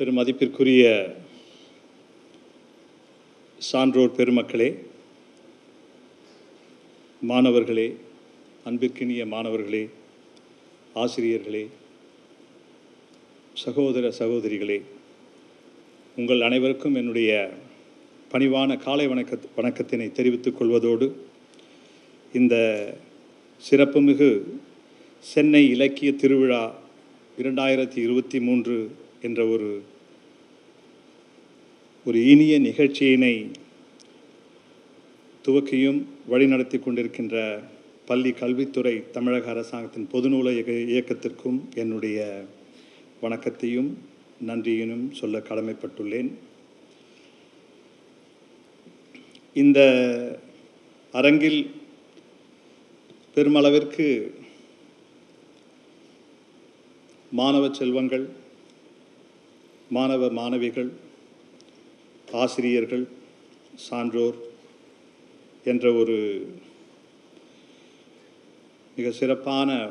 பெரும் மதிப்பிற்குரிய சான்றோர் பெருமக்களே மாணவர்களே அன்பிற்கினிய மாணவர்களே ஆசிரியர்களே சகோதர சகோதரிகளே உங்கள் அனைவருக்கும் என்னுடைய பணிவான காலை வணக்க வணக்கத்தினை தெரிவித்துக் கொள்வதோடு இந்த சிறப்புமிகு சென்னை இலக்கிய திருவிழா இரண்டாயிரத்தி இருபத்தி மூன்று என்ற ஒரு ஒரு இனிய நிகழ்ச்சியினை துவக்கியும் வழிநடத்தி கொண்டிருக்கின்ற பள்ளி கல்வித்துறை தமிழக அரசாங்கத்தின் பொதுநூல இயக்கத்திற்கும் என்னுடைய வணக்கத்தையும் நன்றியினும் சொல்ல கடமைப்பட்டுள்ளேன். இந்த அரங்கில் பெருமளவிற்கு மாணவ செல்வங்கள் மாணவ மாணவிகள் ஆசிரியர்கள் சான்றோர் என்ற ஒரு மிக சிறப்பான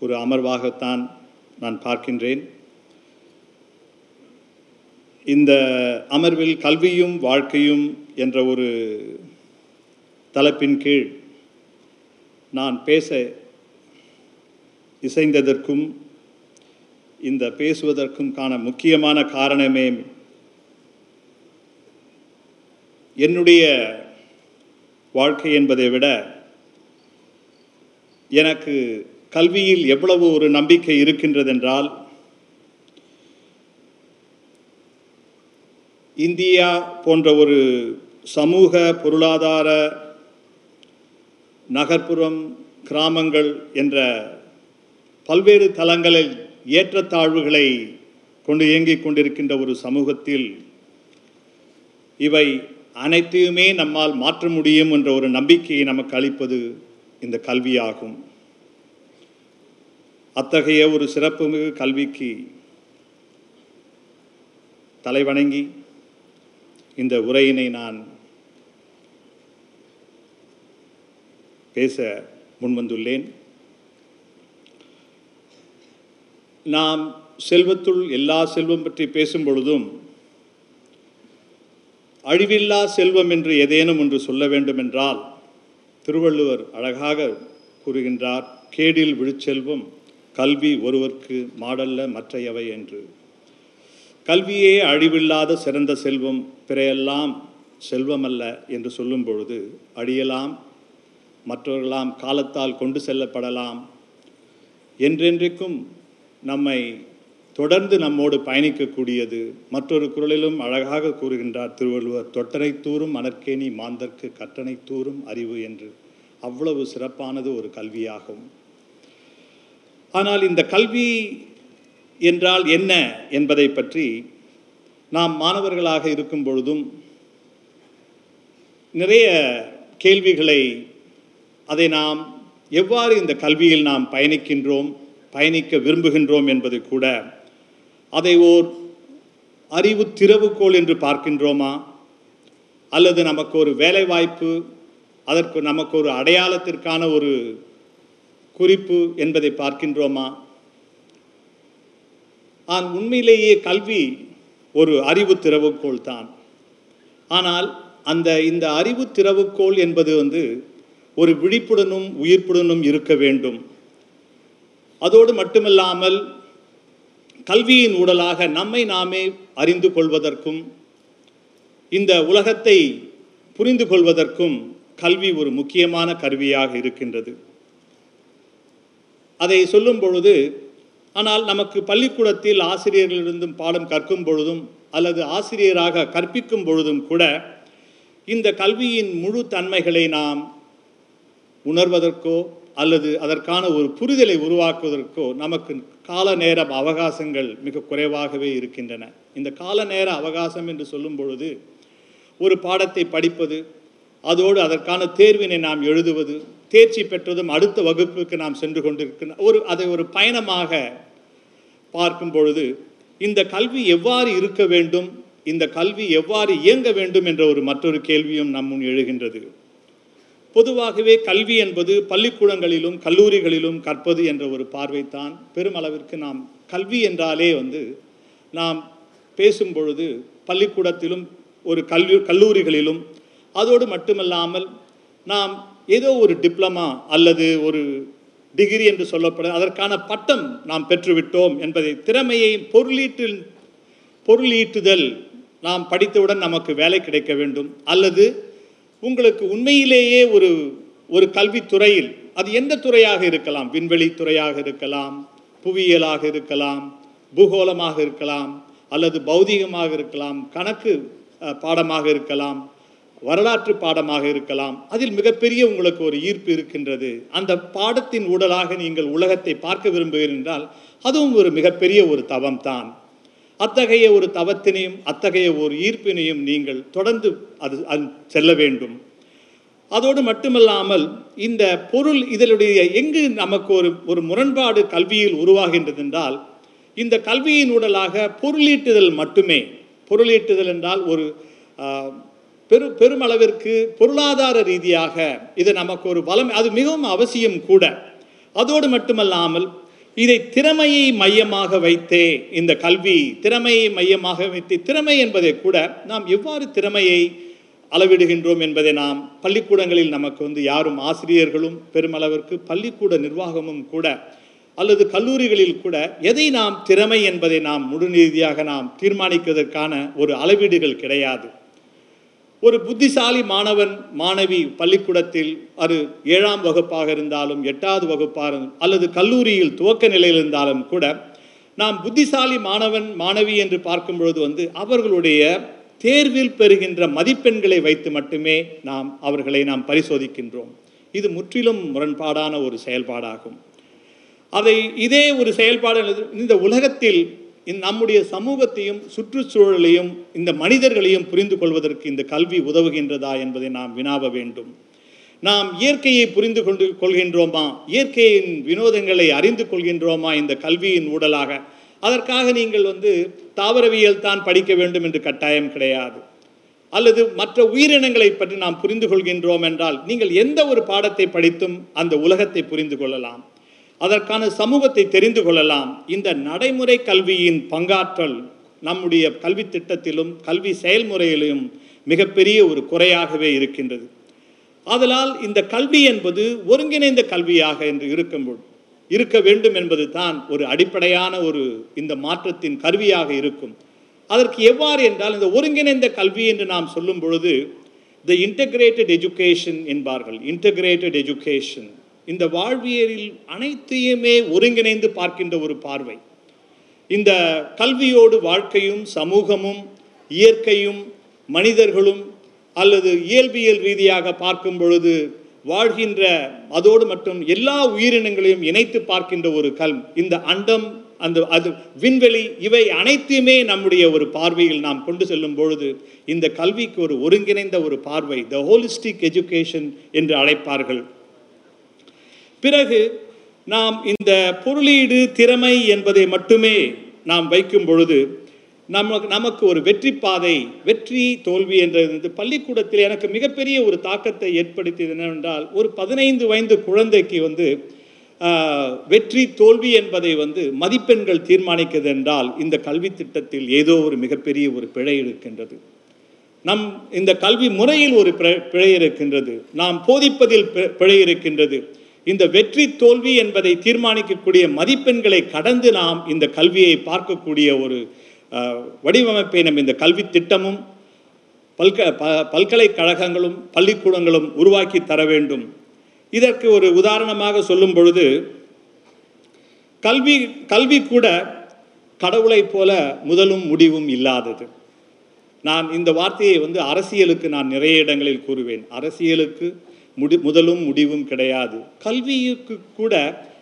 ஒரு அமர்வாகத்தான் நான் பார்க்கின்றேன். இந்த அமர்வில் கல்வியும் வாழ்க்கையும் என்ற ஒரு தலைப்பின் கீழ் நான் பேச இசைந்ததற்கும் இந்த பேசுவதற்கும் காண முக்கியமான காரணமே என்னுடைய வாழ்க்கை என்பதை விட எனக்கு கல்வியில் எவ்வளவு ஒரு நம்பிக்கை இருக்கின்றதென்றால் இந்தியா போன்ற ஒரு சமூக பொருளாதார நகர்ப்புறம் கிராமங்கள் என்ற பல்வேறு தளங்களில் ஏற்றத்தாழ்வுகளை கொண்டு இயங்கிக் கொண்டிருக்கின்ற ஒரு சமூகத்தில் இவை அனைத்தையுமே நம்மால் மாற்ற முடியும் என்ற ஒரு நம்பிக்கையை நமக்கு அளிப்பது இந்த கல்வியாகும். அத்தகைய ஒரு சிறப்புமிகு கல்விக்கு தலைவணங்கி இந்த உரையினை நான் பேச முன்வந்துள்ளேன். நாம் செல்வத்துள் எல்லா செல்வம் பற்றி பேசும் பொழுதும் அழிவில்லா செல்வம் என்று ஏதேனும் ஒன்று சொல்ல வேண்டுமென்றால் திருவள்ளுவர் அழகாக கூறுகின்றார் கேடில் விழுச்செல்வம் கல்வி ஒருவர்க்கு மாடல்ல மற்றையவை என்று. கல்வியே அழிவில்லாத சிறந்த செல்வம் பிறையெல்லாம் செல்வமல்ல என்று சொல்லும் பொழுது அழியலாம் மற்றவர்களாம் காலத்தால் கொண்டு செல்லப்படலாம் என்றென்றைக்கும் நம்மை தொடர்ந்து நம்மோடு பயணிக்கக்கூடியது மற்றொரு குரலிலும் அழகாக கூறுகின்றார் திருவள்ளுவர் தொட்டனை தூறும் மணற்கேணி மாந்தர்க்கு கட்டணை தூறும் அறிவு என்று. அவ்வளவு சிறப்பானது ஒரு கல்வியாகும். ஆனால் இந்த கல்வி என்றால் என்ன என்பதை பற்றி நாம் மாணவர்களாக இருக்கும் பொழுதும் நிறைய கேள்விகளை அதை நாம் எவ்வாறு இந்த கல்வியில் நாம் பயணிக்கின்றோம் பயணிக்க விரும்புகின்றோம் என்பது கூட அதை ஓர் அறிவு திறவுகோல் என்று பார்க்கின்றோமா? அல்லது நமக்கு ஒரு வேலைவாய்ப்பு அதற்கு நமக்கு ஒரு அடையாளத்திற்கான ஒரு குறிப்பு என்பதை பார்க்கின்றோமா? ஆனால் உண்மையிலேயே கல்வி ஒரு அறிவு திறவுகோல் தான். ஆனால் அந்த இந்த அறிவு திறவுகோல் என்பது வந்து ஒரு விழிப்புடனும் உயிர்ப்புடனும் இருக்க வேண்டும். அதோடு மட்டுமில்லாமல் கல்வியின் ஊடலாக நம்மை நாமே அறிந்து கொள்வதற்கும் இந்த உலகத்தை புரிந்து கொள்வதற்கும் கல்வி ஒரு முக்கியமான கருவியாக இருக்கின்றது. அதை சொல்லும் பொழுது ஆனால் நமக்கு பள்ளிக்கூடத்தில் ஆசிரியர்களிருந்தும் பாடம் கற்கும் பொழுதும் அல்லது ஆசிரியராக கற்பிக்கும் பொழுதும் கூட இந்த கல்வியின் முழு தன்மைகளை நாம் உணர்வதற்கோ அல்லது அதற்கான ஒரு புரிதலை உருவாக்குவதற்கோ நமக்கு கால நேர அவகாசங்கள் மிக குறைவாகவே இருக்கின்றன. இந்த கால நேர அவகாசம் என்று சொல்லும் பொழுது ஒரு பாடத்தை படிப்பது அதோடு அதற்கான தேர்வினை நாம் எழுதுவது தேர்ச்சி பெற்றதும் அடுத்த வகுப்புக்கு நாம் சென்று கொண்டிருக்கிற ஒரு அதை ஒரு பயணமாக பார்க்கும் பொழுது இந்த கல்வி எவ்வாறு இருக்க வேண்டும் இந்த கல்வி எவ்வாறு இயங்க வேண்டும் என்ற ஒரு மற்றொரு கேள்வியும் நம் முன் எழுகின்றது. பொதுவாகவே கல்வி என்பது பள்ளிக்கூடங்களிலும் கல்லூரிகளிலும் கற்பது என்ற ஒரு பார்வைத்தான். பெருமளவிற்கு நாம் கல்வி என்றாலே வந்து நாம் பேசும் பொழுது பள்ளிக்கூடத்திலும் ஒரு கல்வி கல்லூரிகளிலும் அதோடு மட்டுமல்லாமல் நாம் ஏதோ ஒரு டிப்ளமா அல்லது ஒரு டிகிரி என்று சொல்லப்படும் அதற்கான பட்டம் நாம் பெற்றுவிட்டோம் என்பதை திறமையை பொருளீட்டில் பொருளீட்டுதல் நாம் படித்தவுடன் நமக்கு வேலை கிடைக்க வேண்டும். அல்லது உங்களுக்கு உண்மையிலேயே ஒரு ஒரு கல்வித்துறையில் அது எந்த துறையாக இருக்கலாம்? விண்வெளி துறையாக இருக்கலாம் புவியியலாக இருக்கலாம் பூகோளமாக இருக்கலாம் அல்லது பௌதிகமாக இருக்கலாம் கணக்கு பாடமாக இருக்கலாம் வரலாற்று பாடமாக இருக்கலாம். அதில் மிகப்பெரிய உங்களுக்கு ஒரு ஈர்ப்பு இருக்கின்றது. அந்த பாடத்தின் ஊடலாக நீங்கள் உலகத்தை பார்க்க விரும்புகிறீர்கள் என்றால் அதுவும் ஒரு மிகப்பெரிய ஒரு தவம்தான். அத்தகைய ஒரு தவத்தினையும் அத்தகைய ஒரு ஈர்ப்பினையும் நீங்கள் தொடர்ந்து அது செல்ல வேண்டும். அதோடு மட்டுமல்லாமல் இந்த பொருள் இதனுடைய எங்கு நமக்கு ஒரு ஒரு முரண்பாடு கல்வியில் உருவாகின்றது என்றால் இந்த கல்வியின் ஊடலாக பொருளீட்டுதல் மட்டுமே பொருளீட்டுதல் என்றால் ஒரு பெரு பெருமளவிற்கு பொருளாதார ரீதியாக இது நமக்கு ஒரு பலம் அது மிகவும் அவசியம் கூட. அதோடு மட்டுமல்லாமல் இதை திறமையை மையமாக வைத்தே இந்த கல்வி திறமையை மையமாக வைத்து திறமை என்பதை கூட நாம் எவ்வாறு திறமையை அளவிடுகின்றோம் என்பதை நாம் பள்ளிக்கூடங்களில் நமக்கு வந்து யாரும் ஆசிரியர்களும் பெருமளவிற்கு பள்ளிக்கூட நிர்வாகமும் கூட அல்லது கல்லூரிகளில் கூட எதை நாம் திறமை என்பதை நாம் முழுநீதியாக நாம் தீர்மானிப்பதற்கான ஒரு அளவீடுகள் கிடையாது. ஒரு புத்திசாலி மாணவன் மாணவி பள்ளிக்கூடத்தில் அது ஏழாம் வகுப்பாக இருந்தாலும் எட்டாவது வகுப்பாக அல்லது கல்லூரியில் துவக்க நிலையில் இருந்தாலும் கூட நாம் புத்திசாலி மாணவன் மாணவி என்று பார்க்கும் பொழுது வந்து அவர்களுடைய தேர்வில் பெறுகின்ற மதிப்பெண்களை வைத்து மட்டுமே நாம் அவர்களை நாம் பரிசோதிக்கின்றோம். இது முற்றிலும் முரண்பாடான ஒரு செயல்பாடாகும். அதை இதே ஒரு செயல்பாடு இந்த உலகத்தில் நம்முடைய சமூகத்தையும் சுற்றுச்சூழலையும் இந்த மனிதர்களையும் புரிந்து கொள்வதற்கு இந்த கல்வி உதவுகின்றதா என்பதை நாம் வினாவ வேண்டும். நாம் இயற்கையை புரிந்து கொண்டு கொள்கின்றோமா? இயற்கையின் வினோதங்களை அறிந்து கொள்கின்றோமா இந்த கல்வியின் ஊடலாக? அதற்காக நீங்கள் வந்து தாவரவியல் தான் படிக்க வேண்டும் என்று கட்டாயம் கிடையாது. அல்லது மற்ற உயிரினங்களை பற்றி நாம் புரிந்து கொள்கின்றோம் என்றால் நீங்கள் எந்த ஒரு பாடத்தை படித்தும் அந்த உலகத்தை புரிந்து கொள்ளலாம். அதற்கான சமூகத்தை தெரிந்து கொள்ளலாம். இந்த நடைமுறை கல்வியின் பங்காற்றல் நம்முடைய கல்வி திட்டத்திலும் கல்வி செயல்முறையிலும் மிகப்பெரிய ஒரு குறையாகவே இருக்கின்றது. ஆதலால் இந்த கல்வி என்பது ஒருங்கிணைந்த கல்வியாக என்று இருக்கும்போது இருக்க வேண்டும் என்பது தான் ஒரு அடிப்படையான ஒரு இந்த மாற்றத்தின் கருவியாக இருக்கும். அதற்கு எவ்வாறு என்றால் இந்த ஒருங்கிணைந்த கல்வி என்று நாம் சொல்லும் பொழுது த இன்டகிரேட்டட் எஜுகேஷன் என்பார்கள். இன்டகிரேட்டட் எஜுகேஷன் இந்த வாழ்வியலில் அனைத்தையுமே ஒருங்கிணைந்து பார்க்கின்ற ஒரு பார்வை. இந்த கல்வியோடு வாழ்க்கையும் சமூகமும் இயற்கையும் மனிதர்களும் அல்லது இயல்பியல் ரீதியாக பார்க்கும் பொழுது வாழ்கின்ற அதோடு மட்டும் எல்லா உயிரினங்களையும் இணைத்து பார்க்கின்ற ஒரு கல் இந்த அண்டம் அந்த அது விண்வெளி இவை அனைத்தையுமே நம்முடைய ஒரு பார்வையில் நாம் கொண்டு செல்லும் பொழுது இந்த கல்விக்கு ஒரு ஒருங்கிணைந்த ஒரு பார்வை த ஹோலிஸ்டிக் எஜுகேஷன் என்று அழைப்பார்கள். பிறகு நாம் இந்த பொருளீடு திறமை என்பதை மட்டுமே நாம் வைக்கும் பொழுது நமக்கு நமக்கு ஒரு வெற்றி பாதை வெற்றி தோல்வி என்றது வந்து பள்ளிக்கூடத்தில் எனக்கு மிகப்பெரிய ஒரு தாக்கத்தை ஏற்படுத்தியது என்னவென்றால் ஒரு பதினைந்து வயது குழந்தைக்கு வந்து வெற்றி தோல்வி என்பதை வந்து மதிப்பெண்கள் தீர்மானிக்கிறது என்றால் இந்த கல்வி திட்டத்தில் ஏதோ ஒரு மிகப்பெரிய ஒரு பிழை இருக்கின்றது. நம் இந்த கல்வி முறையில் ஒரு பிழை பிழை இருக்கின்றது. நாம் போதிப்பதில் பி- பிழை இருக்கின்றது. இந்த வெற்றி தோல்வி என்பதை தீர்மானிக்கக்கூடிய மதிப்பெண்களை கடந்து நாம் இந்த கல்வியை பார்க்கக்கூடிய ஒரு வடிவமைப்பை நம் இந்த கல்வி திட்டமும் பல்க ப பல்கலைக்கழகங்களும் பள்ளிக்கூடங்களும் உருவாக்கி தர வேண்டும். இதற்கு ஒரு உதாரணமாக சொல்லும் பொழுது கல்வி கல்வி கூட கடவுளைப் போல முதலும் முடிவும் இல்லாதது. நான் இந்த வார்த்தையை வந்து அரசியலுக்கு நான் நிறைய இடங்களில் கூறுவேன். அரசியலுக்கு முடி முதலும் முடிவும் கிடையாது. கல்விக்கு கூட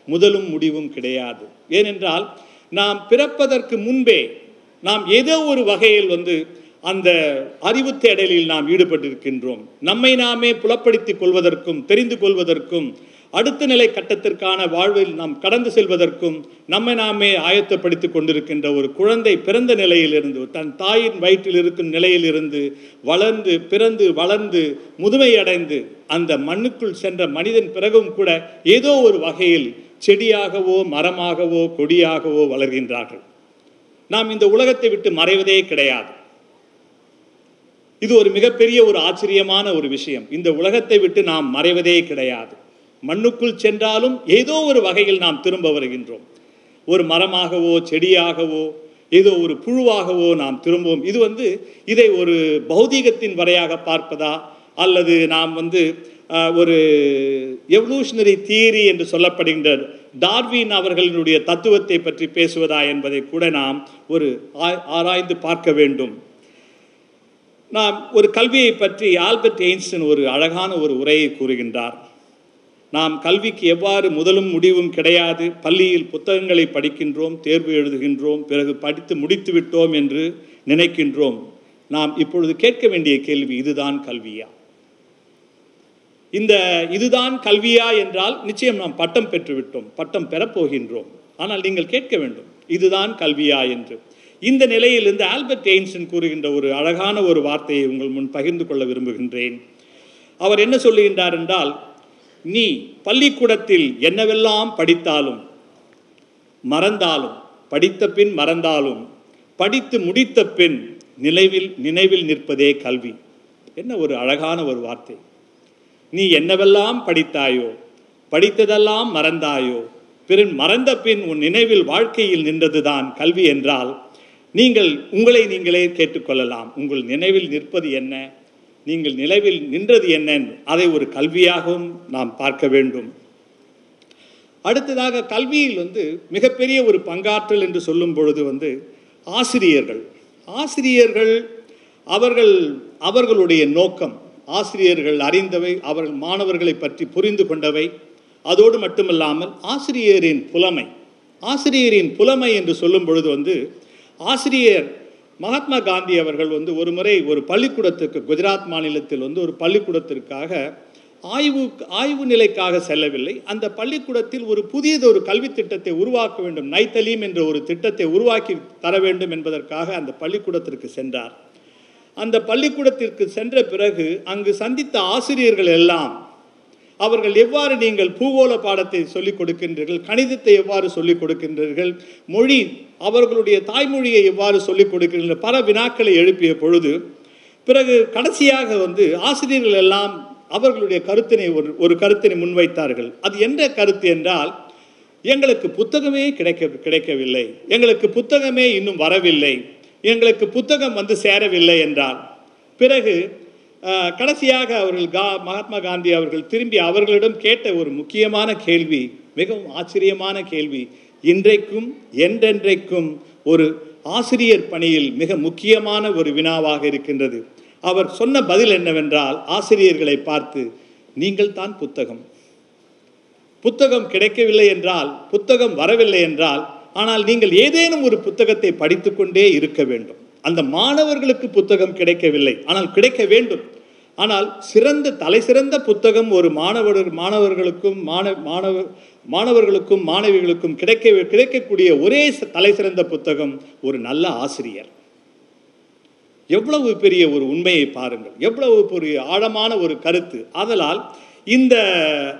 முதலும் முடிவும் கிடையாது. ஏனென்றால் நாம் பிறப்பதற்கு முன்பே நாம் ஏதோ ஒரு வகையில் வந்து அந்த அறிவு தேடலில் நாம் ஈடுபட்டிருக்கின்றோம். நம்மை நாமே புலப்படுத்திக் கொள்வதற்கும் தெரிந்து கொள்வதற்கும் அடுத்த நிலை கட்டத்திற்கான வாழ்வில் நாம் கடந்து செல்வதற்கும் நம்மை நாமே ஆயத்தப்படுத்திக் கொண்டிருக்கின்ற ஒரு குழந்தை பிறந்த நிலையிலிருந்து தன் தாயின் வயிற்றில் இருக்கும் நிலையிலிருந்து வளர்ந்து பிறந்து வளர்ந்து முதுமையடைந்து அந்த மண்ணுக்குள் சென்ற மனிதன் பிறகும் கூட ஏதோ ஒரு வகையில் செடியாகவோ மரமாகவோ கொடியாகவோ வளர்கின்றார்கள். நாம் இந்த உலகத்தை விட்டு மறைவதே கிடையாது. இது ஒரு மிகப்பெரிய ஒரு ஆச்சரியமான ஒரு விஷயம். இந்த உலகத்தை விட்டு நாம் மறைவதே கிடையாது. மண்ணுக்குள் சென்றாலும் ஏதோ ஒரு வகையில் நாம் திரும்ப வருகின்றோம். ஒரு மரமாகவோ செடியாகவோ ஏதோ ஒரு புழுவாகவோ நாம் திரும்புவோம். இது வந்து இதை ஒரு பௌதீகத்தின் வரையாக பார்ப்பதா? அல்லது நாம் வந்து ஒரு எவல்யூஷனரி தியரி என்று சொல்லப்படுகின்ற டார்வின் அவர்களினுடைய தத்துவத்தை பற்றி பேசுவதா என்பதை கூட நாம் ஒரு ஆராய்ந்து பார்க்க வேண்டும். நாம் ஒரு கல்வியை பற்றி ஆல்பர்ட் எயின்ஸ்டன் ஒரு அழகான ஒரு உரையை கூறுகின்றார். நாம் கல்விக்கு எவ்வாறு முதலும் முடிவும் கிடையாது? பள்ளியில் புத்தகங்களை படிக்கின்றோம் தேர்வு எழுதுகின்றோம் பிறகு படித்து முடித்து விட்டோம் என்று நினைக்கின்றோம். நாம் இப்பொழுது கேட்க வேண்டிய கேள்வி இதுதான் கல்வியா? இந்த இதுதான் கல்வியா என்றால் நிச்சயம் நாம் பட்டம் பெற்றுவிட்டோம் பட்டம் பெறப்போகின்றோம் ஆனால் நீங்கள் கேட்க வேண்டும் இதுதான் கல்வியா என்று. இந்த நிலையில் இந்த ஆல்பர்ட் எயின்சன் கூறுகின்ற ஒரு அழகான ஒரு வார்த்தையை உங்கள் முன் பகிர்ந்து கொள்ள விரும்புகின்றேன். அவர் என்ன சொல்லுகின்றார் என்றால் நீ பள்ளிக்கூடத்தில் என்னவெல்லாம் படித்தாலும் மறந்தாலும் படித்த பின் மறந்தாலும் படித்து முடித்த பின் நினைவில் நினைவில் நிற்பதே கல்வி. என்ன ஒரு அழகான ஒரு வார்த்தை. நீ என்னவெல்லாம் படித்தாயோ படித்ததெல்லாம் மறந்தாயோ பிறன் மறந்த பின் உன் நினைவில் வாழ்க்கையில் நின்றதுதான் கல்வி என்றால் நீங்கள் உங்களை நீங்களே கேட்டுக்கொள்ளலாம். உங்கள் நினைவில் நிற்பது என்ன? நீங்கள் நிலவில் நின்றது என்ன அதை ஒரு கல்வியாகவும் நாம் பார்க்க வேண்டும். அடுத்ததாக கல்வியில் வந்து மிகப்பெரிய ஒரு பங்காற்றல் என்று சொல்லும் பொழுது வந்து ஆசிரியர்கள். ஆசிரியர்கள் அவர்கள் அவர்களுடைய நோக்கம் ஆசிரியர்கள் அறிந்தவை அவர்கள் மாணவர்களை பற்றி புரிந்து கொண்டவை. அதோடு மட்டுமல்லாமல் ஆசிரியரின் புலமை ஆசிரியரின் புலமை என்று சொல்லும் பொழுது வந்து ஆசிரியர் மகாத்மா காந்தி அவர்கள் வந்து ஒரு முறை ஒரு பள்ளிக்கூடத்துக்கு குஜராத் மாநிலத்தில் வந்து ஒரு பள்ளிக்கூடத்திற்காக ஆய்வு ஆய்வு நிலைக்காக செல்லவில்லை. அந்த பள்ளிக்கூடத்தில் ஒரு புதியது ஒரு கல்வி திட்டத்தை உருவாக்க வேண்டும் நைத்தலீம் என்ற ஒரு திட்டத்தை உருவாக்கி தர வேண்டும் என்பதற்காக அந்த பள்ளிக்கூடத்திற்கு சென்றார். அந்த பள்ளிக்கூடத்திற்கு சென்ற பிறகு அங்கு சந்தித்த ஆசிரியர்கள் எல்லாம் அவர்கள் எவ்வாறு நீங்கள் பூகோள பாடத்தை சொல்லிக் கொடுக்கின்றீர்கள் கணிதத்தை எவ்வாறு சொல்லிக் கொடுக்கின்றீர்கள் மொழி அவர்களுடைய தாய்மொழியை எவ்வாறு சொல்லிக் கொடுக்கிறீர்கள் பல வினாக்களை எழுப்பிய பொழுது பிறகு கடைசியாக வந்து ஆசிரியர்கள் எல்லாம் அவர்களுடைய கருத்தினை ஒரு ஒரு கருத்தினை முன்வைத்தார்கள். அது என்ன கருத்து என்றால் எங்களுக்கு புத்தகமே கிடைக்க கிடைக்கவில்லை. எங்களுக்கு புத்தகமே இன்னும் வரவில்லை. எங்களுக்கு புத்தகம் வந்து சேரவில்லை என்றால் பிறகு கடைசியாக அவர்கள் கா மகாத்மா காந்தி அவர்கள் திரும்பி அவர்களிடம் கேட்ட ஒரு முக்கியமான கேள்வி மிகவும் ஆச்சரியமான கேள்வி இன்றைக்கும் என்றென்றைக்கும் ஒரு ஆசிரியர் பணியில் மிக முக்கியமான ஒரு வினாவாக இருக்கின்றது. அவர் சொன்ன பதில் என்னவென்றால் ஆசிரியர்களை பார்த்து நீங்கள் தான் புத்தகம். புத்தகம் கிடைக்கவில்லை என்றால் புத்தகம் வரவில்லை என்றால் ஆனால் நீங்கள் ஏதேனும் ஒரு புத்தகத்தை படித்துக்கொண்டே இருக்க வேண்டும். அந்த மாணவர்களுக்கு புத்தகம் கிடைக்கவில்லை. ஆனால் கிடைக்க வேண்டும். ஆனால் சிறந்த தலை சிறந்த புத்தகம் ஒரு மாணவர் மாணவர்களுக்கும் மாணவ மாணவர் மாணவர்களுக்கும் மாணவிகளுக்கும் கிடைக்க கிடைக்கக்கூடிய ஒரே தலை சிறந்த புத்தகம் ஒரு நல்ல ஆசிரியர். எவ்வளவு பெரிய ஒரு உண்மையை பாருங்கள். எவ்வளவு பெரிய ஆழமான ஒரு கருத்து. ஆதலால் இந்த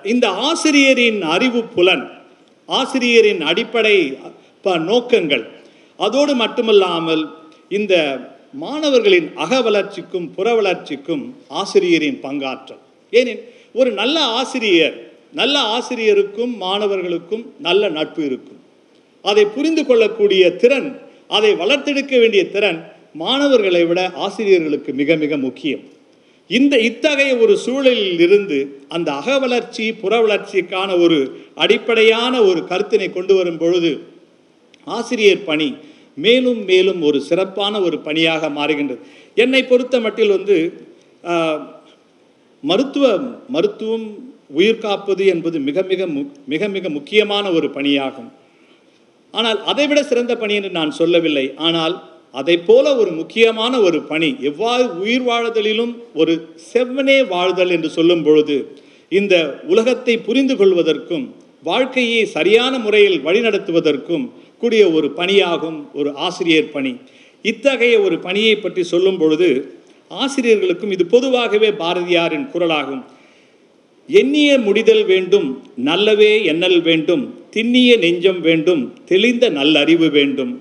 இந்த ஆசிரியரின் அறிவு புலன் ஆசிரியரின் அடிப்படை ப- நோக்கங்கள் அதோடு மட்டுமல்லாமல் இந்த மாணவர்களின் அக வளர்ச்சிக்கும் புற வளர்ச்சிக்கும் ஆசிரியரின் பங்காற்றல் ஏனெனில் ஒரு நல்ல ஆசிரியர் நல்ல ஆசிரியருக்கும் மாணவர்களுக்கும் நல்ல நட்பு இருக்கும். அதை புரிந்து கொள்ளக்கூடிய திறன் அதை வளர்த்தெடுக்க வேண்டிய திறன் மாணவர்களை விட ஆசிரியர்களுக்கு மிக மிக முக்கியம். இந்த இத்தகைய ஒரு சூழலில் இருந்து அந்த அக வளர்ச்சி புற வளர்ச்சிக்கான ஒரு அடிப்படையான ஒரு கருத்தினை கொண்டு வரும் பொழுது ஆசிரியர் பணி மேலும் மேலும் ஒரு சிறப்பான ஒரு பணியாக மாறுகின்றது. என்னை பொறுத்த மட்டில் வந்து மருத்துவ மருத்துவம் உயிர் காப்பது என்பது மிக மிக மிக மிக முக்கியமான ஒரு பணியாகும். ஆனால் அதைவிட சிறந்த பணி என்று நான் சொல்லவில்லை. ஆனால் அதை போல ஒரு முக்கியமான ஒரு பணி எவ்வாறு உயிர் வாழுதலிலும் ஒரு செவ்வனே வாழ்தல் என்று சொல்லும் பொழுது இந்த உலகத்தை புரிந்து கொள்வதற்கும் வாழ்க்கையை சரியான முறையில் வழிநடத்துவதற்கும் கூடிய ஒரு பணியாகும் ஒரு ஆசிரியர் பணி. இத்தகைய ஒரு பணியை பற்றி சொல்லும் பொழுது ஆசிரியர்களுக்கும் இது பொதுவாகவே பாரதியாரின் குரலாகும். எண்ணிய முடிதல் வேண்டும் நல்லவே எண்ணல் வேண்டும் திண்ணிய நெஞ்சம் வேண்டும் தெளிந்த நல்லறிவு வேண்டும்.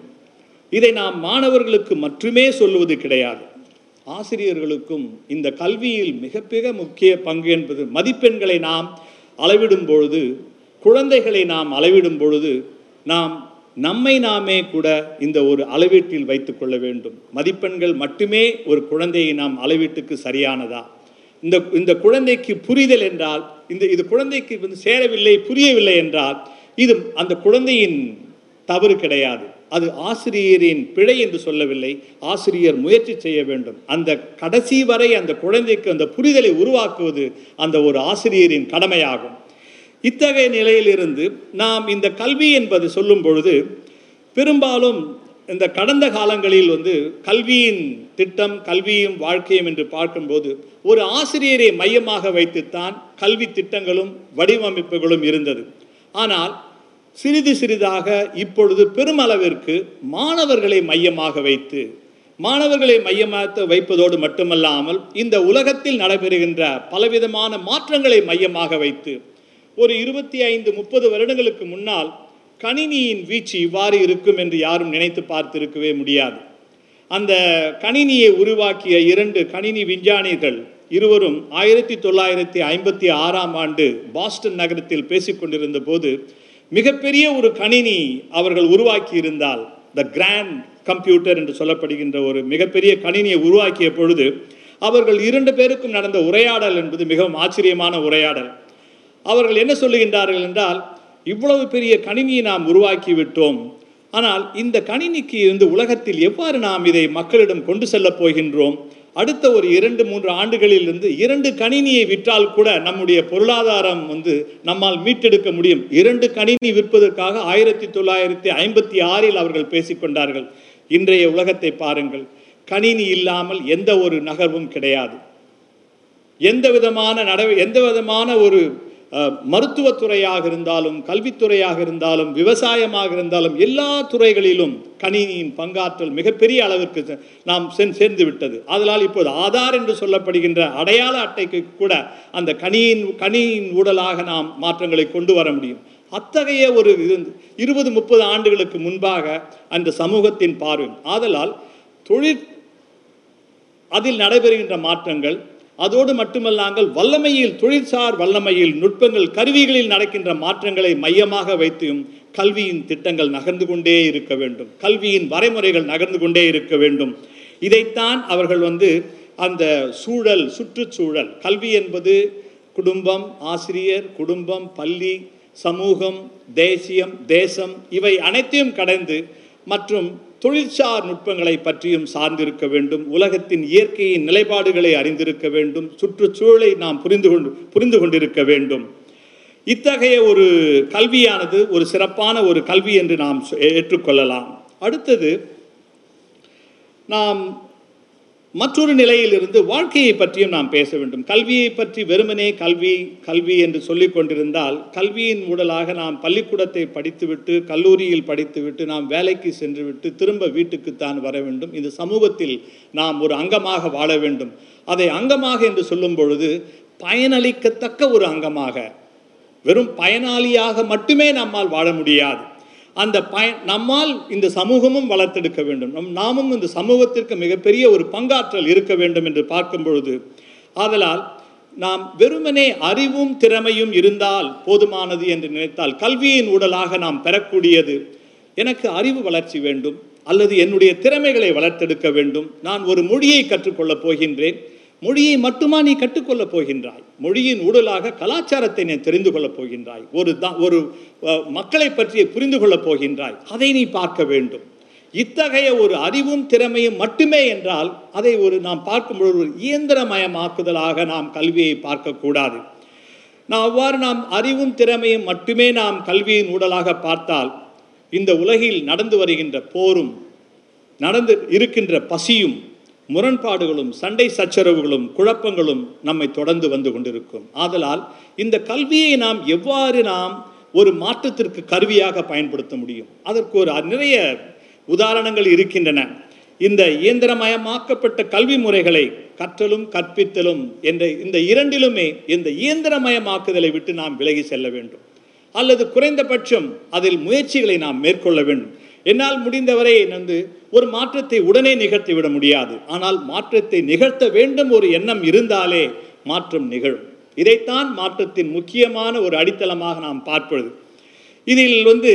இதை நாம் மாணவர்களுக்கு மட்டுமே சொல்லுவது கிடையாது. ஆசிரியர்களுக்கும் இந்த கல்வியில் மிக மிக முக்கிய பங்கு என்பது மதிப்பெண்களை நாம் அளவிடும் பொழுது குழந்தைகளை நாம் அளவிடும் பொழுது நாம் நம்மை நாமே கூட இந்த ஒரு அளவீட்டில் வைத்துக்கொள்ள வேண்டும். மதிப்பெண்கள் மட்டுமே ஒரு குழந்தையை நாம் அளவீட்டுக்கு சரியானதா? இந்த இந்த குழந்தைக்கு புரிதல் என்றால் இந்த இது குழந்தைக்கு வந்து சேரவில்லை புரியவில்லை என்றால் இது அந்த குழந்தையின் தவறு கிடையாது. அது ஆசிரியரின் பிழை என்று சொல்லவில்லை. ஆசிரியர் முயற்சி செய்ய வேண்டும். அந்த கடைசி வரை அந்த குழந்தைக்கு அந்த புரிதலை உருவாக்குவது அந்த ஒரு ஆசிரியரின் கடமையாகும். இத்தகைய நிலையிலிருந்து நாம் இந்த கல்வி என்பது சொல்லும் பொழுது பெரும்பாலும் இந்த கடந்த காலங்களில் வந்து கல்வியின் திட்டம் கல்வியும் வாழ்க்கையும் என்று பார்க்கும்போது ஒரு ஆசிரியரை மையமாக வைத்துத்தான் கல்வி திட்டங்களும் வடிவமைப்புகளும் இருந்தது. ஆனால் சிறிது சிறிதாக இப்பொழுது பெருமளவிற்கு மாணவர்களை மையமாக வைத்து மாணவர்களை மையமாக வைப்பதோடு மட்டுமல்லாமல் இந்த உலகத்தில் நடைபெறுகின்ற பலவிதமான மாற்றங்களை மையமாக வைத்து ஒரு இருபத்தி ஐந்து முப்பது வருடங்களுக்கு முன்னால் கணினியின் வீச்சு இவ்வாறு இருக்கும் என்று யாரும் நினைத்து பார்த்திருக்கவே முடியாது. அந்த கணினியை உருவாக்கிய இரண்டு கணினி விஞ்ஞானிகள் இருவரும் ஆயிரத்தி தொள்ளாயிரத்தி ஐம்பத்தி ஆறாம் ஆண்டு பாஸ்டன் நகரத்தில் பேசிக்கொண்டிருந்த போது மிகப்பெரிய ஒரு கணினி அவர்கள் உருவாக்கி இருந்தால் த கிராண்ட் கம்ப்யூட்டர் என்று சொல்லப்படுகின்ற ஒரு மிகப்பெரிய கணினியை உருவாக்கிய பொழுது அவர்கள் இரண்டு பேருக்கும் நடந்த உரையாடல் என்பது மிகவும் ஆச்சரியமான உரையாடல். அவர்கள் என்ன சொல்லுகின்றார்கள் என்றால் இவ்வளவு பெரிய கணினியை நாம் உருவாக்கி விட்டோம் ஆனால் இந்த கணினிக்கு இருந்து உலகத்தில் எவ்வாறு நாம் இதை மக்களிடம் கொண்டு செல்லப் போகின்றோம்? அடுத்த ஒரு இரண்டு மூன்று ஆண்டுகளிலிருந்து இரண்டு கணினியை விற்றால் கூட நம்முடைய பொருளாதாரம் வந்து நம்மால் மீட்டெடுக்க முடியும். இரண்டு கணினி விற்பதற்காக ஆயிரத்தி தொள்ளாயிரத்தி ஐம்பத்தி ஆறில் அவர்கள் பேசிக்கொண்டார்கள் இன்றைய உலகத்தை பாருங்கள். கணினி இல்லாமல் எந்த ஒரு நகர்வும் கிடையாது. எந்த விதமான நடவ எந்த விதமான ஒரு மருத்துவத்துறையாக இருந்தாலும் கல்வித்துறையாக இருந்தாலும் விவசாயமாக இருந்தாலும் எல்லா துறைகளிலும் கணினியின் பங்காற்றல் மிகப்பெரிய அளவிற்கு செ- நாம் சென் சேர்ந்து விட்டது. அதனால் இப்போது ஆதார் என்று சொல்லப்படுகின்ற அடையாள அட்டைக்கு கூட அந்த கணியின் கணியின் ஊடலாக நாம் மாற்றங்களை கொண்டு வர முடியும். அத்தகைய ஒரு இருபது முப்பது ஆண்டுகளுக்கு முன்பாக அந்த சமூகத்தின் பார்வை. ஆதலால் தொழிற் அதில் நடைபெறுகின்ற மாற்றங்கள் அதோடு மட்டுமல்லாமல் வல்லமையில் தொழிற்சார் வல்லமையில் நுட்பங்கள் கருவிகளில் நடக்கின்ற மாற்றங்களை மையமாக வைத்தும் கல்வியின் திட்டங்கள் நகர்ந்து கொண்டே இருக்க வேண்டும். கல்வியின் வரைமுறைகள் நகர்ந்து கொண்டே இருக்க வேண்டும். இதைத்தான் அவர்கள் வந்து அந்த சூழல் சுற்றுச்சூழல் கல்வி என்பது குடும்பம் ஆசிரியர் குடும்பம் பள்ளி சமூகம் தேசியம் தேசம் இவை அனைத்தையும் கடந்து மற்றும் தொழிற்சார் நுட்பங்களை பற்றியும் சார்ந்திருக்க வேண்டும். உலகத்தின் இயற்கையின் நிலைப்பாடுகளை அறிந்திருக்க வேண்டும். சுற்றுச்சூழலை நாம் புரிந்து கொண்டு புரிந்து கொண்டிருக்க வேண்டும். இத்தகைய ஒரு கல்வியானது ஒரு சிறப்பான ஒரு கல்வி என்று நாம் ஏற்றுக்கொள்ளலாம். அடுத்தது நாம் மற்றொரு நிலையிலிருந்து வாழ்க்கையை பற்றியும் நாம் பேச வேண்டும். கல்வியை பற்றி வெறுமனே கல்வி கல்வி என்று சொல்லிக் கொண்டிருந்தால் கல்வியின் மூடலாக நாம் பள்ளிக்கூடத்தை படித்துவிட்டு கல்லூரியில் படித்துவிட்டு நாம் வேலைக்கு சென்றுவிட்டு திரும்ப வீட்டுக்குத்தான் வர வேண்டும். இந்த சமூகத்தில் நாம் ஒரு அங்கமாக வாழ வேண்டும். அதை அங்கமாக என்று சொல்லும் பொழுது பயனளிக்கத்தக்க ஒரு அங்கமாக வெறும் பயனாளியாக மட்டுமே நம்மால் வாழ முடியாது. அந்த பய நம்மால் இந்த சமூகமும் வளர்த்தெடுக்க வேண்டும். நம் நாமும் இந்த சமூகத்திற்கு மிகப்பெரிய ஒரு பங்காற்றல் இருக்க வேண்டும் என்று பார்க்கும் பொழுது ஆதலால் நாம் வெறுமனே அறிவும் திறமையும் இருந்தால் போதுமானது என்று நினைத்தால் கல்வியின் ஊடலாக நாம் பெறக்கூடியது எனக்கு அறிவு வளர்ச்சி வேண்டும் அல்லது என்னுடைய திறமைகளை வளர்த்தெடுக்க வேண்டும். நான் ஒரு மொழியை கற்றுக்கொள்ளப் போகின்றேன். மொழியை மட்டுமா நீ கற்றுக்கொள்ளப் போகின்றாய்? மொழியின் ஊடலாக கலாச்சாரத்தை நீ தெரிந்து கொள்ளப் போகின்றாய். ஒரு த- ஒரு மக்களை பற்றி புரிந்து கொள்ளப் போகின்றாய். அதை நீ பார்க்க வேண்டும். இத்தகைய ஒரு அறிவும் திறமையும் மட்டுமே என்றால் அதை ஒரு நாம் பார்க்கும் பொழுது ஒரு இயந்திரமயமாக்குதலாக நாம் கல்வியை பார்க்கக்கூடாது நான் அவ்வாறு நாம் அறிவும் திறமையும் மட்டுமே நாம் கல்வியின் ஊடலாக பார்த்தால் இந்த உலகில் நடந்து வருகின்ற போரும் நடந்து இருக்கின்ற பசியும் முரண்பாடுகளும் சண்டை சச்சரவுகளும் குழப்பங்களும் நம்மை தொடர்ந்து வந்து கொண்டிருக்கும். ஆதலால் இந்த கல்வியை நாம் எவ்வாறு நாம் ஒரு மாற்றத்திற்கு கருவியாக பயன்படுத்த முடியும்? அதற்கு ஒரு நிறைய உதாரணங்கள் இருக்கின்றன. இந்த இயந்திரமயமாக்கப்பட்ட கல்வி முறைகளை கற்றலும் கற்பித்தலும் என்ற இந்த இரண்டிலுமே இந்த இயந்திரமயமாக்குதலை விட்டு நாம் விலகி செல்ல வேண்டும். அல்லது குறைந்தபட்சம் அதில் முயற்சிகளை நாம் மேற்கொள்ள வேண்டும். என்னால் முடிந்தவரை வந்து ஒரு மாற்றத்தை உடனே நிகழ்த்தி விட முடியாது. ஆனால் மாற்றத்தை நிகழ்த்த வேண்டும் ஒரு எண்ணம் இருந்தாலே மாற்றம் நிகழும். இதைத்தான் மாற்றத்தின் முக்கியமான ஒரு அடித்தளமாக நாம் பார்ப்பது. இதில் வந்து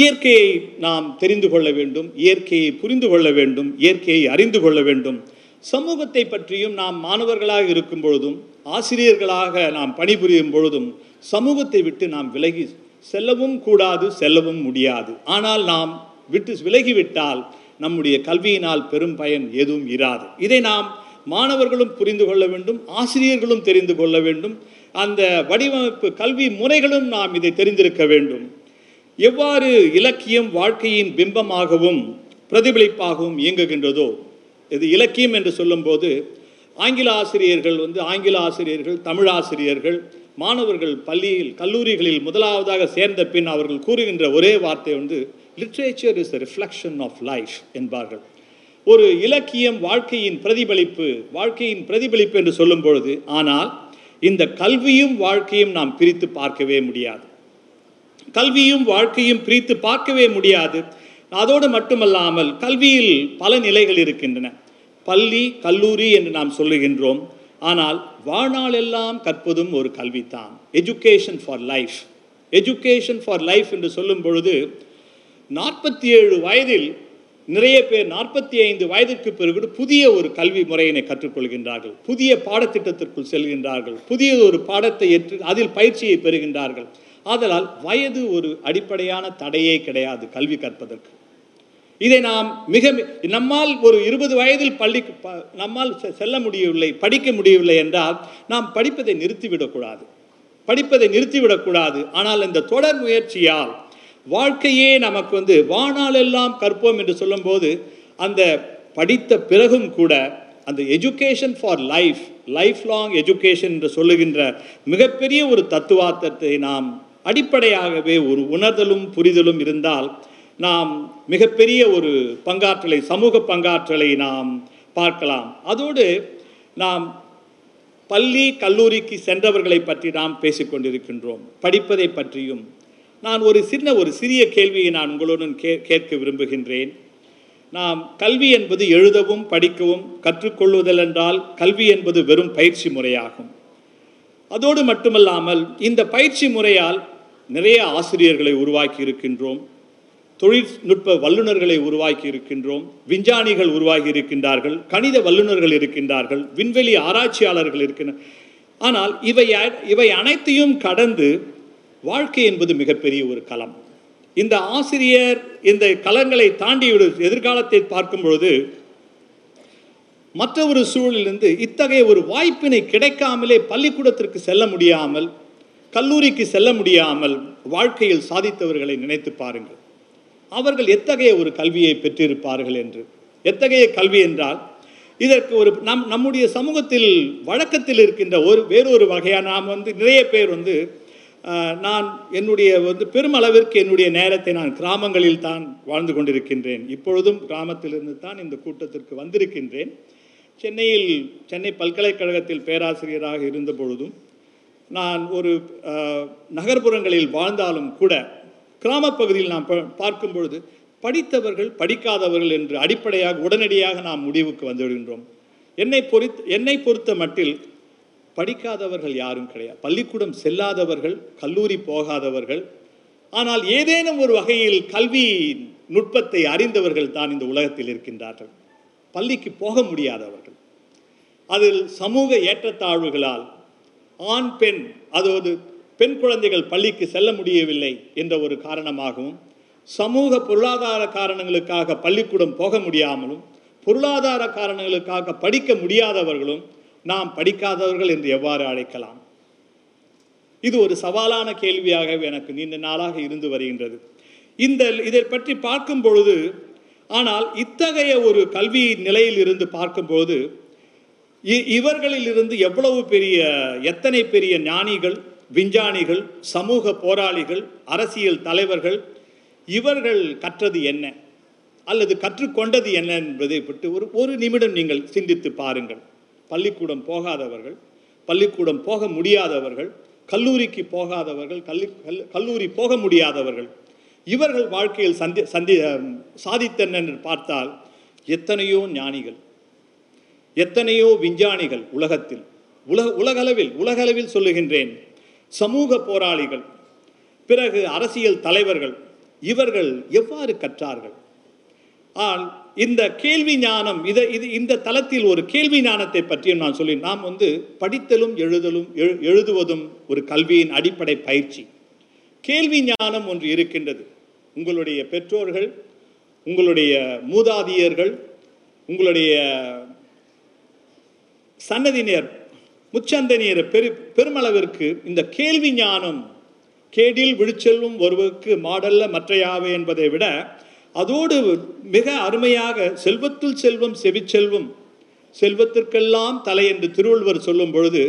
இயற்கையை நாம் தெரிந்து கொள்ள வேண்டும் இயற்கையை புரிந்து கொள்ள வேண்டும் இயற்கையை அறிந்து கொள்ள வேண்டும். சமூகத்தை பற்றியும் நாம் மாணவர்களாக இருக்கும் பொழுதும் ஆசிரியர்களாக நாம் பணிபுரியும் பொழுதும் சமூகத்தை விட்டு நாம் விலகி செல்லவும் கூடாது செல்லவும் முடியாது. ஆனால் நாம் விட்டு விலகிவிட்டால் நம்முடைய கல்வியினால் பெரும் பயன் எதுவும் இராது. இதை நாம் மாணவர்களும் புரிந்து கொள்ள வேண்டும் ஆசிரியர்களும் தெரிந்து கொள்ள வேண்டும். அந்த வடிவமைப்பு கல்வி முறைகளும் நாம் இதை தெரிந்திருக்க வேண்டும். எவ்வாறு இலக்கியம் வாழ்க்கையின் பிம்பமாகவும் பிரதிபலிப்பாகவும் இயங்குகின்றதோ இது இலக்கியம் என்று சொல்லும்போது ஆங்கில ஆசிரியர்கள் வந்து ஆங்கில ஆசிரியர்கள் தமிழ் ஆசிரியர்கள் மாணவர்கள் பள்ளியில் கல்லூரிகளில் முதலாவதாக சேர்ந்த பின் அவர்கள் கூறுகின்ற ஒரே வார்த்தை வந்து literature is the reflection of life என்பார்கள் ஒரு இலக்கியம் வாழ்க்கையின் பிரதிபலிப்பு வாழ்க்கையின் பிரதிபலிப்பு என்று சொல்லும் பொழுது ஆனால் இந்த கல்வியும் வாழ்க்கையும் நாம் பிரித்து பார்க்கவே முடியாது. கல்வியும் வாழ்க்கையும் பிரித்து பார்க்கவே முடியாது. அதோடு மட்டுமல்லாமல் கல்வியில் பல நிலைகள் இருக்கின்றன. பள்ளி கல்லூரி என்று நாம் சொல்லுகின்றோம். ஆனால் வாழ்நாளெல்லாம் கற்பதும் ஒரு கல்வித்தான் education for life education for life என்று சொல்லும் பொழுது நாற்பத்தி ஏழு வயதில் நிறைய பேர் நாற்பத்தி ஐந்து வயதிற்கு பிறகு புதிய ஒரு கல்வி முறையினை கற்றுக்கொள்கின்றார்கள். புதிய பாடத்திட்டத்திற்குள் செல்கின்றார்கள். புதிய ஒரு பாடத்தை ஏற்று அதில் பயிற்சியை பெறுகின்றார்கள். ஆதலால் வயது ஒரு அடிப்படையான தடையே கிடையாது கல்வி கற்பதற்கு. இதை நாம் மிக நம்மால் ஒரு இருபது வயதில் பள்ளிக்கு ப- நம்மால் செ- செல்ல முடியவில்லை படிக்க முடியவில்லை என்றால் நாம் படிப்பதை நிறுத்திவிடக்கூடாது. படிப்பதை நிறுத்திவிடக்கூடாது. ஆனால் இந்த தொடர் முயற்சியால் வாழ்க்கையே நமக்கு வந்து வானாலெல்லாம் கற்போம் என்று சொல்லும்போது அந்த படித்த பிறகும் கூட அந்த education for life lifelong education என்று சொல்லுகின்ற மிகப்பெரிய ஒரு தத்துவார்த்தத்தை நாம் அடிப்படையாகவே ஒரு உணர்தலும் புரிதலும் இருந்தால் நாம் மிகப்பெரிய ஒரு பங்காற்றலை சமூக பங்காற்றலை நாம் பார்க்கலாம். அதோடு நாம் பள்ளி கல்லூரிக்கு சென்றவர்களை பற்றி நாம் பேசிக்கொண்டிருக்கின்றோம். படிப்பதை பற்றியும் நான் ஒரு சின்ன ஒரு சிறிய கேள்வியை நான் உங்களுடன் கே கேட்க விரும்புகின்றேன். நாம் கல்வி என்பது எழுதவும் படிக்கவும் கற்றுக்கொள்வதல் என்றால் கல்வி என்பது வெறும் பயிற்சி முறையாகும். அதோடு மட்டுமல்லாமல் இந்த பயிற்சி முறையால் நிறைய ஆசிரியர்களை உருவாக்கி இருக்கின்றோம். தொழில்நுட்ப வல்லுநர்களை உருவாக்கி இருக்கின்றோம். விஞ்ஞானிகள் உருவாகி இருக்கின்றார்கள். கணித வல்லுநர்கள் இருக்கின்றார்கள். விண்வெளி ஆராய்ச்சியாளர்கள் இருக்கின்ற ஆனால் இவை அ- இவை அனைத்தையும் கடந்து வாழ்க்கை என்பது மிகப்பெரிய ஒரு களம். இந்த ஆசிரியர் இந்த களங்களை தாண்டி எதிர்காலத்தை பார்க்கும் பொழுது மற்ற ஒரு சூழலிலிருந்து இத்தகைய ஒரு வாய்ப்பினை கிடைக்காமலே பள்ளிக்கூடத்திற்கு செல்ல முடியாமல் கல்லூரிக்கு செல்ல முடியாமல் வாழ்க்கையில் சாதித்தவர்களை நினைத்து பாருங்கள். அவர்கள் எத்தகைய ஒரு கல்வியை பெற்றிருப்பார்கள் என்று. எத்தகைய கல்வி என்றால் இதற்கு ஒரு நம் நம்முடைய சமூகத்தில் வழக்கத்தில் இருக்கின்ற ஒரு வேறொரு வகையான நாம் வந்து நிறைய பேர் வந்து நான் என்னுடைய வந்து பெருமளவிற்கு என்னுடைய நேரத்தை நான் கிராமங்களில் தான் வாழ்ந்து கொண்டிருக்கின்றேன். இப்பொழுதும் கிராமத்திலிருந்து தான் இந்த கூட்டத்திற்கு வந்திருக்கின்றேன். சென்னையில் சென்னை பல்கலைக்கழகத்தில் பேராசிரியராக இருந்த பொழுதும் நான் ஒரு நகர்ப்புறங்களில் வாழ்ந்தாலும் கூட கிராமப்பகுதியில் நாம் ப- பார்க்கும் பொழுது படித்தவர்கள் படிக்காதவர்கள் என்று அடிப்படையாக உடனடியாக நாம் முடிவுக்கு வந்துவிடுகின்றோம். என்னை பொறுத் என்னை பொறுத்த மட்டில் படிக்காதவர்கள் யாரும் கிடையாது. பள்ளிக்கூடம் செல்லாதவர்கள் கல்லூரி போகாதவர்கள். ஆனால் ஏதேனும் ஒரு வகையில் கல்வி நுட்பத்தை அறிந்தவர்கள் தான் இந்த உலகத்தில் இருக்கின்றார்கள். பள்ளிக்கு போக முடியாதவர்கள். அதில் சமூக ஏற்றத்தாழ்வுகளால் ஆண் பெண் அதாவது பெண் குழந்தைகள் பள்ளிக்கு செல்ல முடியவில்லை என்ற ஒரு காரணமாகவும் சமூக பொருளாதார காரணங்களுக்காக பள்ளிக்கூடம் போக முடியாமலும் பொருளாதார காரணங்களுக்காக படிக்க முடியாதவர்களும் நாம் படிக்காதவர்கள் என்று எவ்வாறு அழைக்கலாம்? இது ஒரு சவாலான கேள்வியாக எனக்கு நீண்ட நாளாக இருந்து வருகின்றது. இந்த இதை பற்றி பார்க்கும் பொழுது ஆனால் இத்தகைய ஒரு கல்வி நிலையில் இருந்து பார்க்கும்போது இ- இவர்களிலிருந்து எவ்வளவு பெரிய எத்தனை பெரிய ஞானிகள் விஞ்ஞானிகள் சமூக போராளிகள் அரசியல் தலைவர்கள் இவர்கள் கற்றது என்ன? அல்லது கற்றுக்கொண்டது என்ன என்பதை பற்றி ஒரு ஒரு நிமிடம் நீங்கள் சிந்தித்து பாருங்கள். பள்ளிக்கூடம் போகாதவர்கள் பள்ளிக்கூடம் போக முடியாதவர்கள் கல்லூரிக்கு போகாதவர்கள் கல்லி கல் கல்லூரி போக முடியாதவர்கள். இவர்கள் வாழ்க்கையில் சந்தி சந்தி சாதித்தனர் பார்த்தால் எத்தனையோ ஞானிகள் எத்தனையோ விஞ்ஞானிகள் உலகத்தில் உலக உலகளவில் உலகளவில் சொல்லுகின்றேன். சமூக போராளிகள் பிறகு அரசியல் தலைவர்கள் இவர்கள் எவ்வாறு கற்றார்கள்? ஆல் இந்த கேள்வி ஞானம் இதை இது இந்த தளத்தில் ஒரு கேள்வி ஞானத்தை பற்றியும் நான் சொல்லி நாம் வந்து படித்தலும் எழுதலும் எழு- எழுதுவதும் ஒரு கல்வியின் அடிப்படை பயிற்சி. கேள்வி ஞானம் ஒன்று இருக்கின்றது. உங்களுடைய பெற்றோர்கள் உங்களுடைய மூதாதியர்கள் உங்களுடைய சன்னதியினர் முச்சந்தனியர் பெரு பெருமளவிற்கு இந்த கேள்வி ஞானம் கேடில் விழிச்செல்லும் ஒருவருக்கு மாடல்ல மற்றையாவே என்பதை விட அதோடு மிக அருமையாக செல்வத்துள் செல்வம் செவிச்செல்வம் செல்வத்திற்கெல்லாம் தலை என்று திருவள்ளுவர் சொல்லும் பொழுது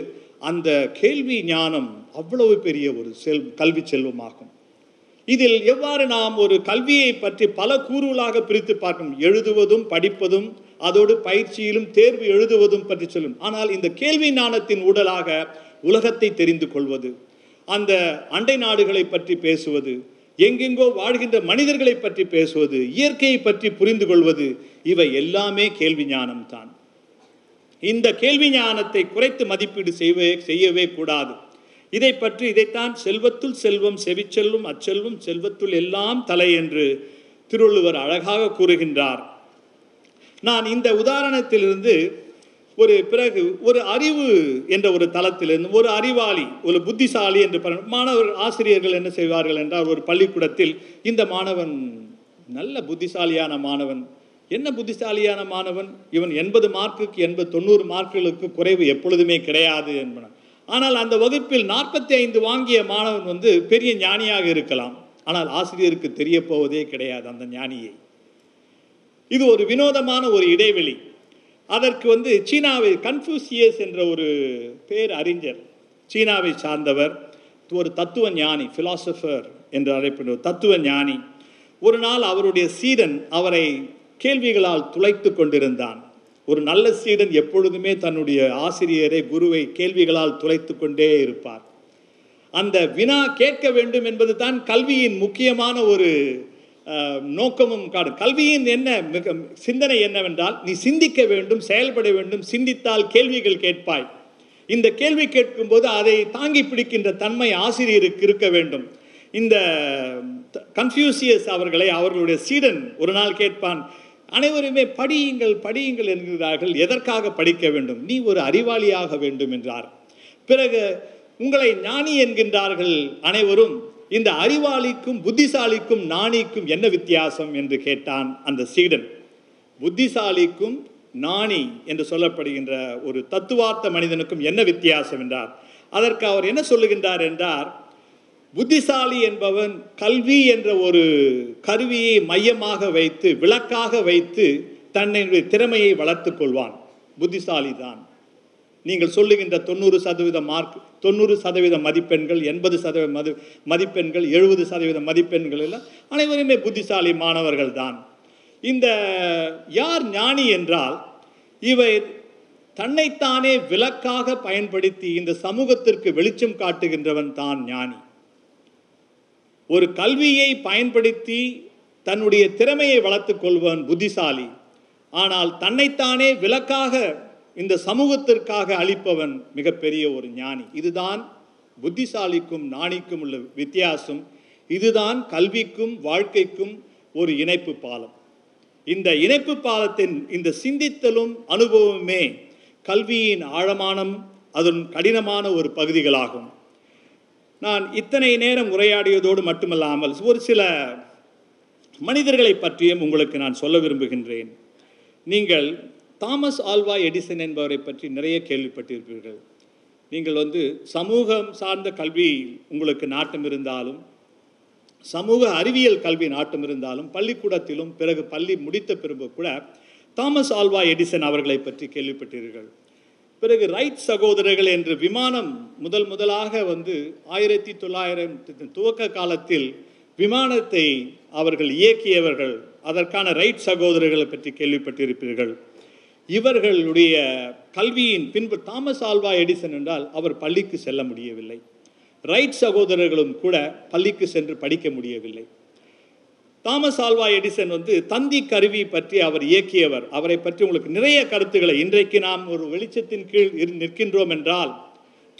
அந்த கேள்வி ஞானம் அவ்வளவு பெரிய ஒரு செல் கல்வி செல்வமாகும். இதில் எவ்வாறு நாம் ஒரு கல்வியை பற்றி பல கூறுகளாக பிரித்து பார்க்கும் எழுதுவதும் படிப்பதும் அதோடு பயிற்சியிலும் தேர்வு எழுதுவதும் பற்றி சொல்லும். ஆனால் இந்த கேள்வி ஞானத்தின் ஊடலாக உலகத்தை தெரிந்து கொள்வது அந்த அண்டை நாடுகளை பற்றி பேசுவது எங்கெங்கோ வாழ்கின்ற மனிதர்களை பற்றி பேசுவது இயற்கையை பற்றி புரிந்து கொள்வது இவை எல்லாமே கேள்வி ஞானம்தான். இந்த கேள்வி ஞானத்தை குறைத்து மதிப்பீடு செய்யவே செய்யவே கூடாது. இதை பற்றி இதைத்தான் செல்வத்துள் செல்வம் செவிச்செல்வம் அச்செல்வம் செல்வத்துள் எல்லாம் தலை என்று திருவள்ளுவர் அழகாக கூறுகின்றார். நான் இந்த உதாரணத்திலிருந்து ஒரு பிறகு ஒரு அறிவு என்ற ஒரு தளத்திலிருந்து ஒரு அறிவாளி ஒரு புத்திசாலி என்று பர- மாணவர் ஆசிரியர்கள் என்ன செய்வார்கள் என்றால் ஒரு பள்ளிக்கூடத்தில் இந்த மாணவன் நல்ல புத்திசாலியான மாணவன். என்ன புத்திசாலியான மாணவன்? இவன் எண்பது மார்க்குக்கு எண்பது தொண்ணூறு மார்க்குகளுக்கு குறைவு எப்பொழுதுமே கிடையாது என்பன. ஆனால் அந்த வகுப்பில் நாற்பத்தி ஐந்து வாங்கிய மாணவன் வந்து பெரிய ஞானியாக இருக்கலாம். ஆனால் ஆசிரியருக்கு தெரிய போவதே கிடையாது அந்த ஞானியை. இது ஒரு வினோதமான ஒரு இடைவெளி. அதற்கு வந்து சீனாவை கன்ஃபியூசியஸ் என்ற ஒரு பேர் அறிஞர். சீனாவை சார்ந்தவர் ஒரு தத்துவ ஞானி ஃபிலாசபர் என்று அழைப்படுவர் தத்துவ ஞானி. ஒரு நாள் அவருடைய சீடன் அவரை கேள்விகளால் துளைத்து கொண்டிருந்தான். ஒரு நல்ல சீடன் எப்பொழுதுமே தன்னுடைய ஆசிரியரை குருவை கேள்விகளால் துளைத்து கொண்டே இருப்பார். அந்த வினா கேட்க வேண்டும் என்பது தான் கல்வியின் முக்கியமான ஒரு நோக்கமும் காடு. கல்வியின் என்ன மிக சிந்தனை என்னவென்றால் நீ சிந்திக்க வேண்டும் செயல்பட வேண்டும் சிந்தித்தால் கேள்விகள் கேட்பாய். இந்த கேள்வி கேட்கும்போது அதை தாங்கி பிடிக்கின்ற தன்மை ஆசிரியருக்கு இருக்க வேண்டும். இந்த கன்ஃபியூசியஸ் அவர்களை அவர்களுடைய சீடன் ஒரு நாள் கேட்பான் அனைவருமே படியுங்கள் படியுங்கள் என்கிறார்கள். எதற்காக படிக்க வேண்டும்? நீ ஒரு அறிவாளியாக வேண்டும் என்றார். பிறகு உங்களை ஞானி என்கின்றார்கள் அனைவரும் இந்த அறிவாளிக்கும் புத்திசாலிக்கும் நாணிக்கும் என்ன வித்தியாசம் என்று கேட்டான் அந்த சீடன். புத்திசாலிக்கும் நாணி என்று சொல்லப்படுகின்ற ஒரு தத்துவார்த்த மனிதனுக்கும் என்ன வித்தியாசம் என்றார்? அதற்கு அவர் என்ன சொல்லுகின்றார் என்றார் புத்திசாலி என்பவன் கல்வி என்ற ஒரு கருவியை மையமாக வைத்து விளக்காக வைத்து தன்னுடைய திறமையை வளர்த்துக் கொள்வான். புத்திசாலி தான் நீங்கள் சொல்லுகின்ற தொண்ணூறு சதவீத மார்க் தொண்ணூறு சதவீத மதிப்பெண்கள் எண்பது சதவீத மதி மதிப்பெண்கள் எழுபது சதவீத மதிப்பெண்கள் எல்லாம் அனைவருமே புத்திசாலி மாணவர்கள் தான். இந்த யார் ஞானி என்றால் இவை தன்னைத்தானே விளக்காக பயன்படுத்தி இந்த சமூகத்திற்கு வெளிச்சம் காட்டுகின்றவன் தான் ஞானி. ஒரு கல்வியை பயன்படுத்தி தன்னுடைய திறமையை வளர்த்துக் கொள்வன் புத்திசாலி. ஆனால் தன்னைத்தானே விளக்காக இந்த சமூகத்திற்காக அளிப்பவன் மிகப்பெரிய ஒரு ஞானி. இதுதான் புத்திசாலிக்கும் ஞானிக்கும் உள்ள வித்தியாசம். இதுதான் கல்விக்கும் வாழ்க்கைக்கும் ஒரு இணைப்பு பாலம். இந்த இணைப்பு பாலத்தின் இந்த சிந்தித்தலும் அனுபவமே கல்வியின் ஆழமான அதன் கடினமான ஒரு பகுதிகளாகும். நான் இத்தனை நேரம் உரையாடியதோடு மட்டுமல்லாமல் ஒரு சில மனிதர்களை பற்றியும் உங்களுக்கு நான் சொல்ல விரும்புகின்றேன். நீங்கள் தாமஸ் ஆல்வா எடிசன் என்பவரை பற்றி நிறைய கேள்விப்பட்டிருப்பீர்கள். நீங்கள் வந்து சமூகம் சார்ந்த கல்வி உங்களுக்கு நாட்டம் இருந்தாலும் சமூக அறிவியல் கல்வி நாட்டம் இருந்தாலும் பள்ளிக்கூடத்திலும் பிறகு பள்ளி முடித்த பிறகு கூட தாமஸ் ஆல்வா எடிசன் அவர்களை பற்றி கேள்விப்பட்டீர்கள் பிறகு ரைட் சகோதரர்கள் என்று விமானம் முதல் முதலாக வந்து ஆயிரத்தி தொள்ளாயிரம் துவக்க காலத்தில் விமானத்தை அவர்கள் இயக்கியவர்கள் அதற்கான ரைட் சகோதரர்களை பற்றி கேள்விப்பட்டிருப்பீர்கள். இவர்களுடைய கல்வியின் பின்பு தாமஸ் ஆல்வா எடிசன் என்றால் அவர் பள்ளிக்கு செல்ல முடியவில்லை. ரைட் சகோதரர்களும் கூட பள்ளிக்கு சென்று படிக்க முடியவில்லை. தாமஸ் ஆல்வா எடிசன் வந்து தந்தி கருவி பற்றி அவர் இயக்கியவர். அவரை பற்றி உங்களுக்கு நிறைய கருத்துக்களை இன்றைக்கு நாம் ஒரு வெளிச்சத்தின் கீழ் இரு- நிற்கின்றோம் என்றால்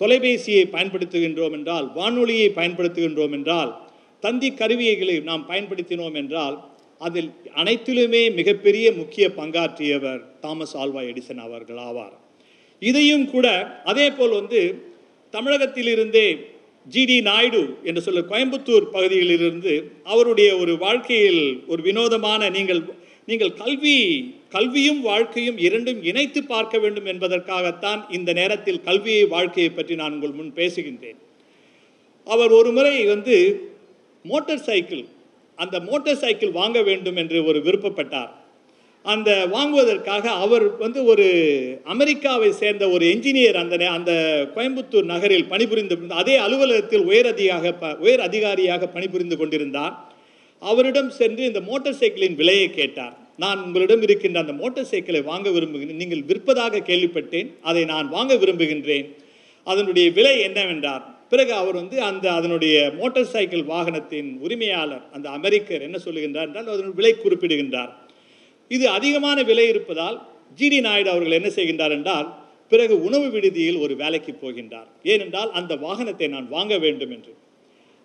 தொலைபேசியை பயன்படுத்துகின்றோம் என்றால் வானொலியை பயன்படுத்துகின்றோம் என்றால் தந்தி கருவிகளை நாம் பயன்படுத்தினோம் என்றால் அதில் அனைத்திலுமே மிகப்பெரிய முக்கிய பங்காற்றியவர் தாமஸ் ஆல்வா எடிசன் அவர்கள் ஆவார். இதையும் கூட அதே போல் வந்து தமிழகத்திலிருந்தே ஜிடி நாயுடு என்று சொல்ல கோயம்புத்தூர் பகுதியிலிருந்து அவருடைய ஒரு வாழ்க்கையில் ஒரு வினோதமான நீங்கள் நீங்கள் கல்வி கல்வியும் வாழ்க்கையும் இரண்டும் இணைத்து பார்க்க வேண்டும் என்பதற்காகத்தான் இந்த நேரத்தில் கல்வியை வாழ்க்கையை பற்றி நான் உங்கள் முன் பேசுகின்றேன். அவர் ஒரு முறை வந்து மோட்டார் சைக்கிள் அந்த மோட்டார் சைக்கிள் வாங்க வேண்டும் என்று ஒரு விருப்பப்பட்டார். அந்த வாங்குவதற்காக அவர் வந்து ஒரு அமெரிக்காவை சேர்ந்த ஒரு என்ஜினியர் அந்த அந்த கோயம்புத்தூர் நகரில் பணிபுரிந்து அதே அலுவலகத்தில் உயர் அதிகாக ப உயர் அதிகாரியாக பணிபுரிந்து கொண்டிருந்தார். அவரிடம் சென்று இந்த மோட்டார் சைக்கிளின் விலையை கேட்டார். நான் உங்களிடம் இருக்கின்ற அந்த மோட்டார் சைக்கிளை வாங்க விரும்புகிறேன். நீங்கள் விற்பதாக கேள்விப்பட்டேன். அதை நான் வாங்க விரும்புகின்றேன். அதனுடைய விலை என்னவென்றார்? பிறகு அவர் வந்து அந்த அதனுடைய மோட்டார் சைக்கிள் வாகனத்தின் உரிமையாளர் அந்த அமெரிக்கர் என்ன சொல்லுகின்றார் என்றால் அதனுடைய விலை குறிப்பிடுகின்றார். இது அதிகமான விலை இருப்பதால் ஜிடி நாயுடு அவர்கள் என்ன செய்கின்றார் என்றால் பிறகு உணவு விடுதியில் ஒரு வேலைக்கு போகின்றார். ஏனென்றால் அந்த வாகனத்தை நான் வாங்க வேண்டும் என்று.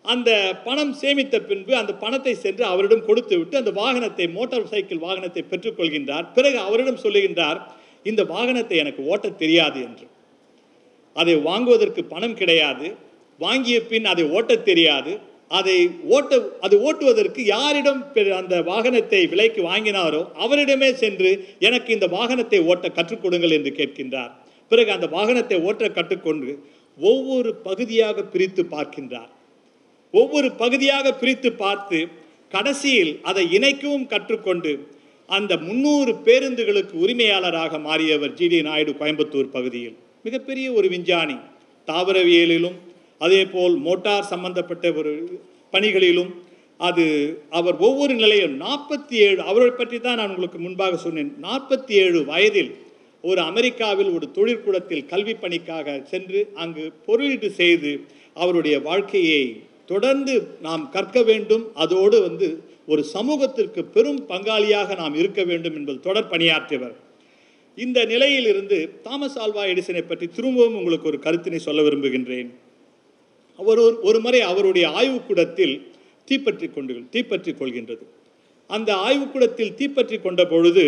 அந்த பணம் சேமித்த பின்பு அந்த பணத்தை சென்று அவரிடம் கொடுத்து விட்டு அந்த வாகனத்தை மோட்டார் சைக்கிள் வாகனத்தை பெற்றுக்கொள்கின்றார். பிறகு அவரிடம் சொல்லுகின்றார் இந்த வாகனத்தை எனக்கு ஓட்டத் தெரியாது என்று. அதை வாங்குவதற்கு பணம் கிடையாது. வாங்கிய பின் அதை ஓட்டத் தெரியாது. அதை ஓட்ட அது ஓட்டுவதற்கு யாரிடம் அந்த வாகனத்தை விலைக்கு வாங்கினாரோ அவரிடமே சென்று எனக்கு இந்த வாகனத்தை ஓட்ட கற்றுக் கொடுங்கள் என்று கேட்கின்றார். பிறகு அந்த வாகனத்தை ஓட்ட கற்றுக்கொண்டு ஒவ்வொரு பகுதியாக பிரித்து பார்க்கின்றார். ஒவ்வொரு பகுதியாக பிரித்து பார்த்து கடைசியில் அதை இணைக்கவும் கற்றுக்கொண்டு அந்த முன்னூறு பேருந்துகளுக்கு உரிமையாளராக மாறியவர் ஜி. டி. நாயுடு கோயம்புத்தூர் பகுதியில். மிகப்பெரிய ஒரு விஞ்ஞானி. தாவரவியலிலும் அதே போல் மோட்டார் சம்பந்தப்பட்ட ஒரு பணிகளிலும் அது அவர் ஒவ்வொரு நிலையும் நாற்பத்தி ஏழு அவரை பற்றி தான் நான் உங்களுக்கு முன்பாக சொன்னேன். நாற்பத்தி ஏழு வயதில் ஒரு அமெரிக்காவில் ஒரு தொழிற்கூடத்தில் கல்வி பணிக்காக சென்று அங்கு பொருளீடு செய்து அவருடைய வாழ்க்கையை தொடர்ந்து நாம் கற்க வேண்டும். அதோடு வந்து ஒரு சமூகத்திற்கு பெரும் பங்காளியாக நாம் இருக்க வேண்டும் என்பது தொடர் பணியாற்றியவர். இந்த நிலையிலிருந்து தாமஸ் ஆல்வா எடிசனை பற்றி திரும்பவும் உங்களுக்கு ஒரு கருத்தினை சொல்ல விரும்புகின்றேன். ஒரு ஒரு முறை அவருடைய ஆய்வுக்கூடத்தில் தீப்பற்றி கொண்டு தீப்பற்றி கொள்கின்றது. அந்த ஆய்வுக்கூடத்தில் தீப்பற்றி கொண்ட பொழுது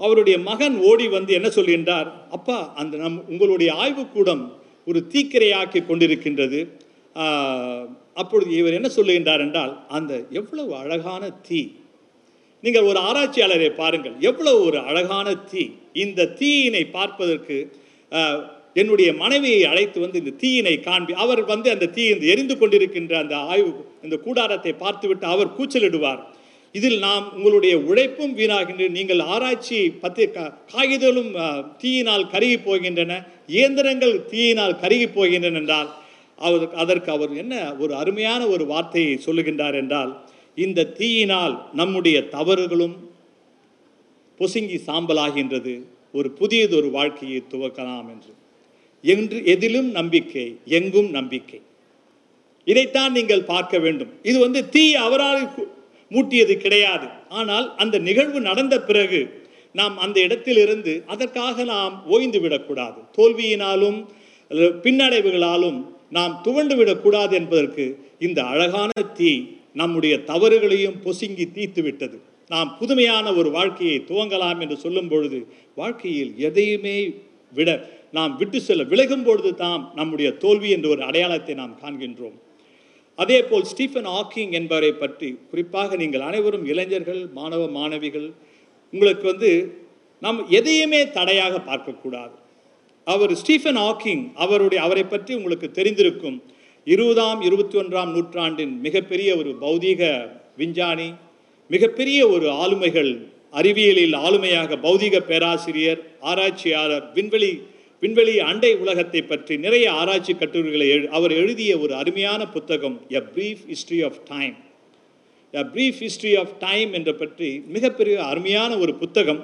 அவருடைய மகன் ஓடி வந்து என்ன சொல்கின்றார்? அப்பா அந்த நம் உங்களுடைய ஆய்வுக்கூடம் ஒரு தீக்கிரையாக்கி கொண்டிருக்கின்றது. அப்பொழுது இவர் என்ன சொல்லுகின்றார் என்றால் அந்த எவ்வளவு அழகான தீ. நீங்கள் ஒரு ஆராய்ச்சியாளரை பாருங்கள். எவ்வளவு ஒரு அழகான தீ. இந்த தீயினை பார்ப்பதற்கு என்னுடைய மனைவியை அழைத்து வந்து இந்த தீயினை காண்பி. அவர் வந்து அந்த தீ இந்த எரிந்து கொண்டிருக்கின்ற அந்த ஆய்வு இந்த கூடாரத்தை பார்த்துவிட்டு அவர் கூச்சலிடுவார். இதில் நாம் உங்களுடைய உழைப்பும் வீணாகின்ற நீங்கள் ஆராய்ச்சி பற்றி காகிதங்களும் தீயினால் கருகி போகின்றன இயந்திரங்கள் தீயினால் கருகி போகின்றன என்றால் அவர் அதற்கு அவர் என்ன ஒரு அருமையான ஒரு வார்த்தையை சொல்லுகின்றார் என்றால் இந்த தீயினால் நம்முடைய தவறுகளும் பொசுங்கி சாம்பலாகின்றது. ஒரு புதியதொரு வாழ்க்கையை துவக்கலாம் என்று. என்று எதிலும் நம்பிக்கை எங்கும் நம்பிக்கை. இதைத்தான் நீங்கள் பார்க்க வேண்டும். இது வந்து தீ அவரால் மூட்டியது கிடையாது. ஆனால் அந்த நிகழ்வு நடந்த பிறகு நாம் அந்த இடத்திலிருந்து அதற்காக நாம் ஓய்ந்து விடக்கூடாது. தோல்வியினாலும் பின்னடைவுகளாலும் நாம் துவண்டு விடக்கூடாது என்பதற்கு இந்த அழகான தீ நம்முடைய தவறுகளையும் பொசுங்கி தீர்த்து விட்டது. நாம் புதுமையான ஒரு வாழ்க்கையை துவங்கலாம் என்று சொல்லும் பொழுது வாழ்க்கையில் எதையுமே விட நாம் விட்டு செல்ல விலகும் பொழுது தான் நம்முடைய தோல்வி என்ற ஒரு அடையாளத்தை நாம் காண்கின்றோம். அதே போல் ஸ்டீஃபன் ஹாக்கிங் என்பவரை பற்றி குறிப்பாக நீங்கள் அனைவரும் இளைஞர்கள் மாணவ மாணவிகள் உங்களுக்கு வந்து நாம் எதையுமே தடையாக பார்க்கக்கூடாது. அவர் ஸ்டீஃபன் ஹாக்கிங் அவருடைய அவரை பற்றி உங்களுக்கு தெரிந்திருக்கும் இருபதாம் இருபத்தி ஒன்றாம் நூற்றாண்டின் மிகப்பெரிய ஒரு பௌதீக விஞ்ஞானி மிகப்பெரிய ஒரு ஆளுமைகள் அறிவியலில் ஆளுமையாக பௌதீக பேராசிரியர் ஆராய்ச்சியாளர் விண்வெளி விண்வெளி அண்டை உலகத்தை பற்றி நிறைய ஆராய்ச்சி கட்டுரைகளை எழு அவர் எழுதிய ஒரு அருமையான புத்தகம் a brief history of time a brief history of time என்ற பற்றி மிகப்பெரிய அருமையான ஒரு புத்தகம்.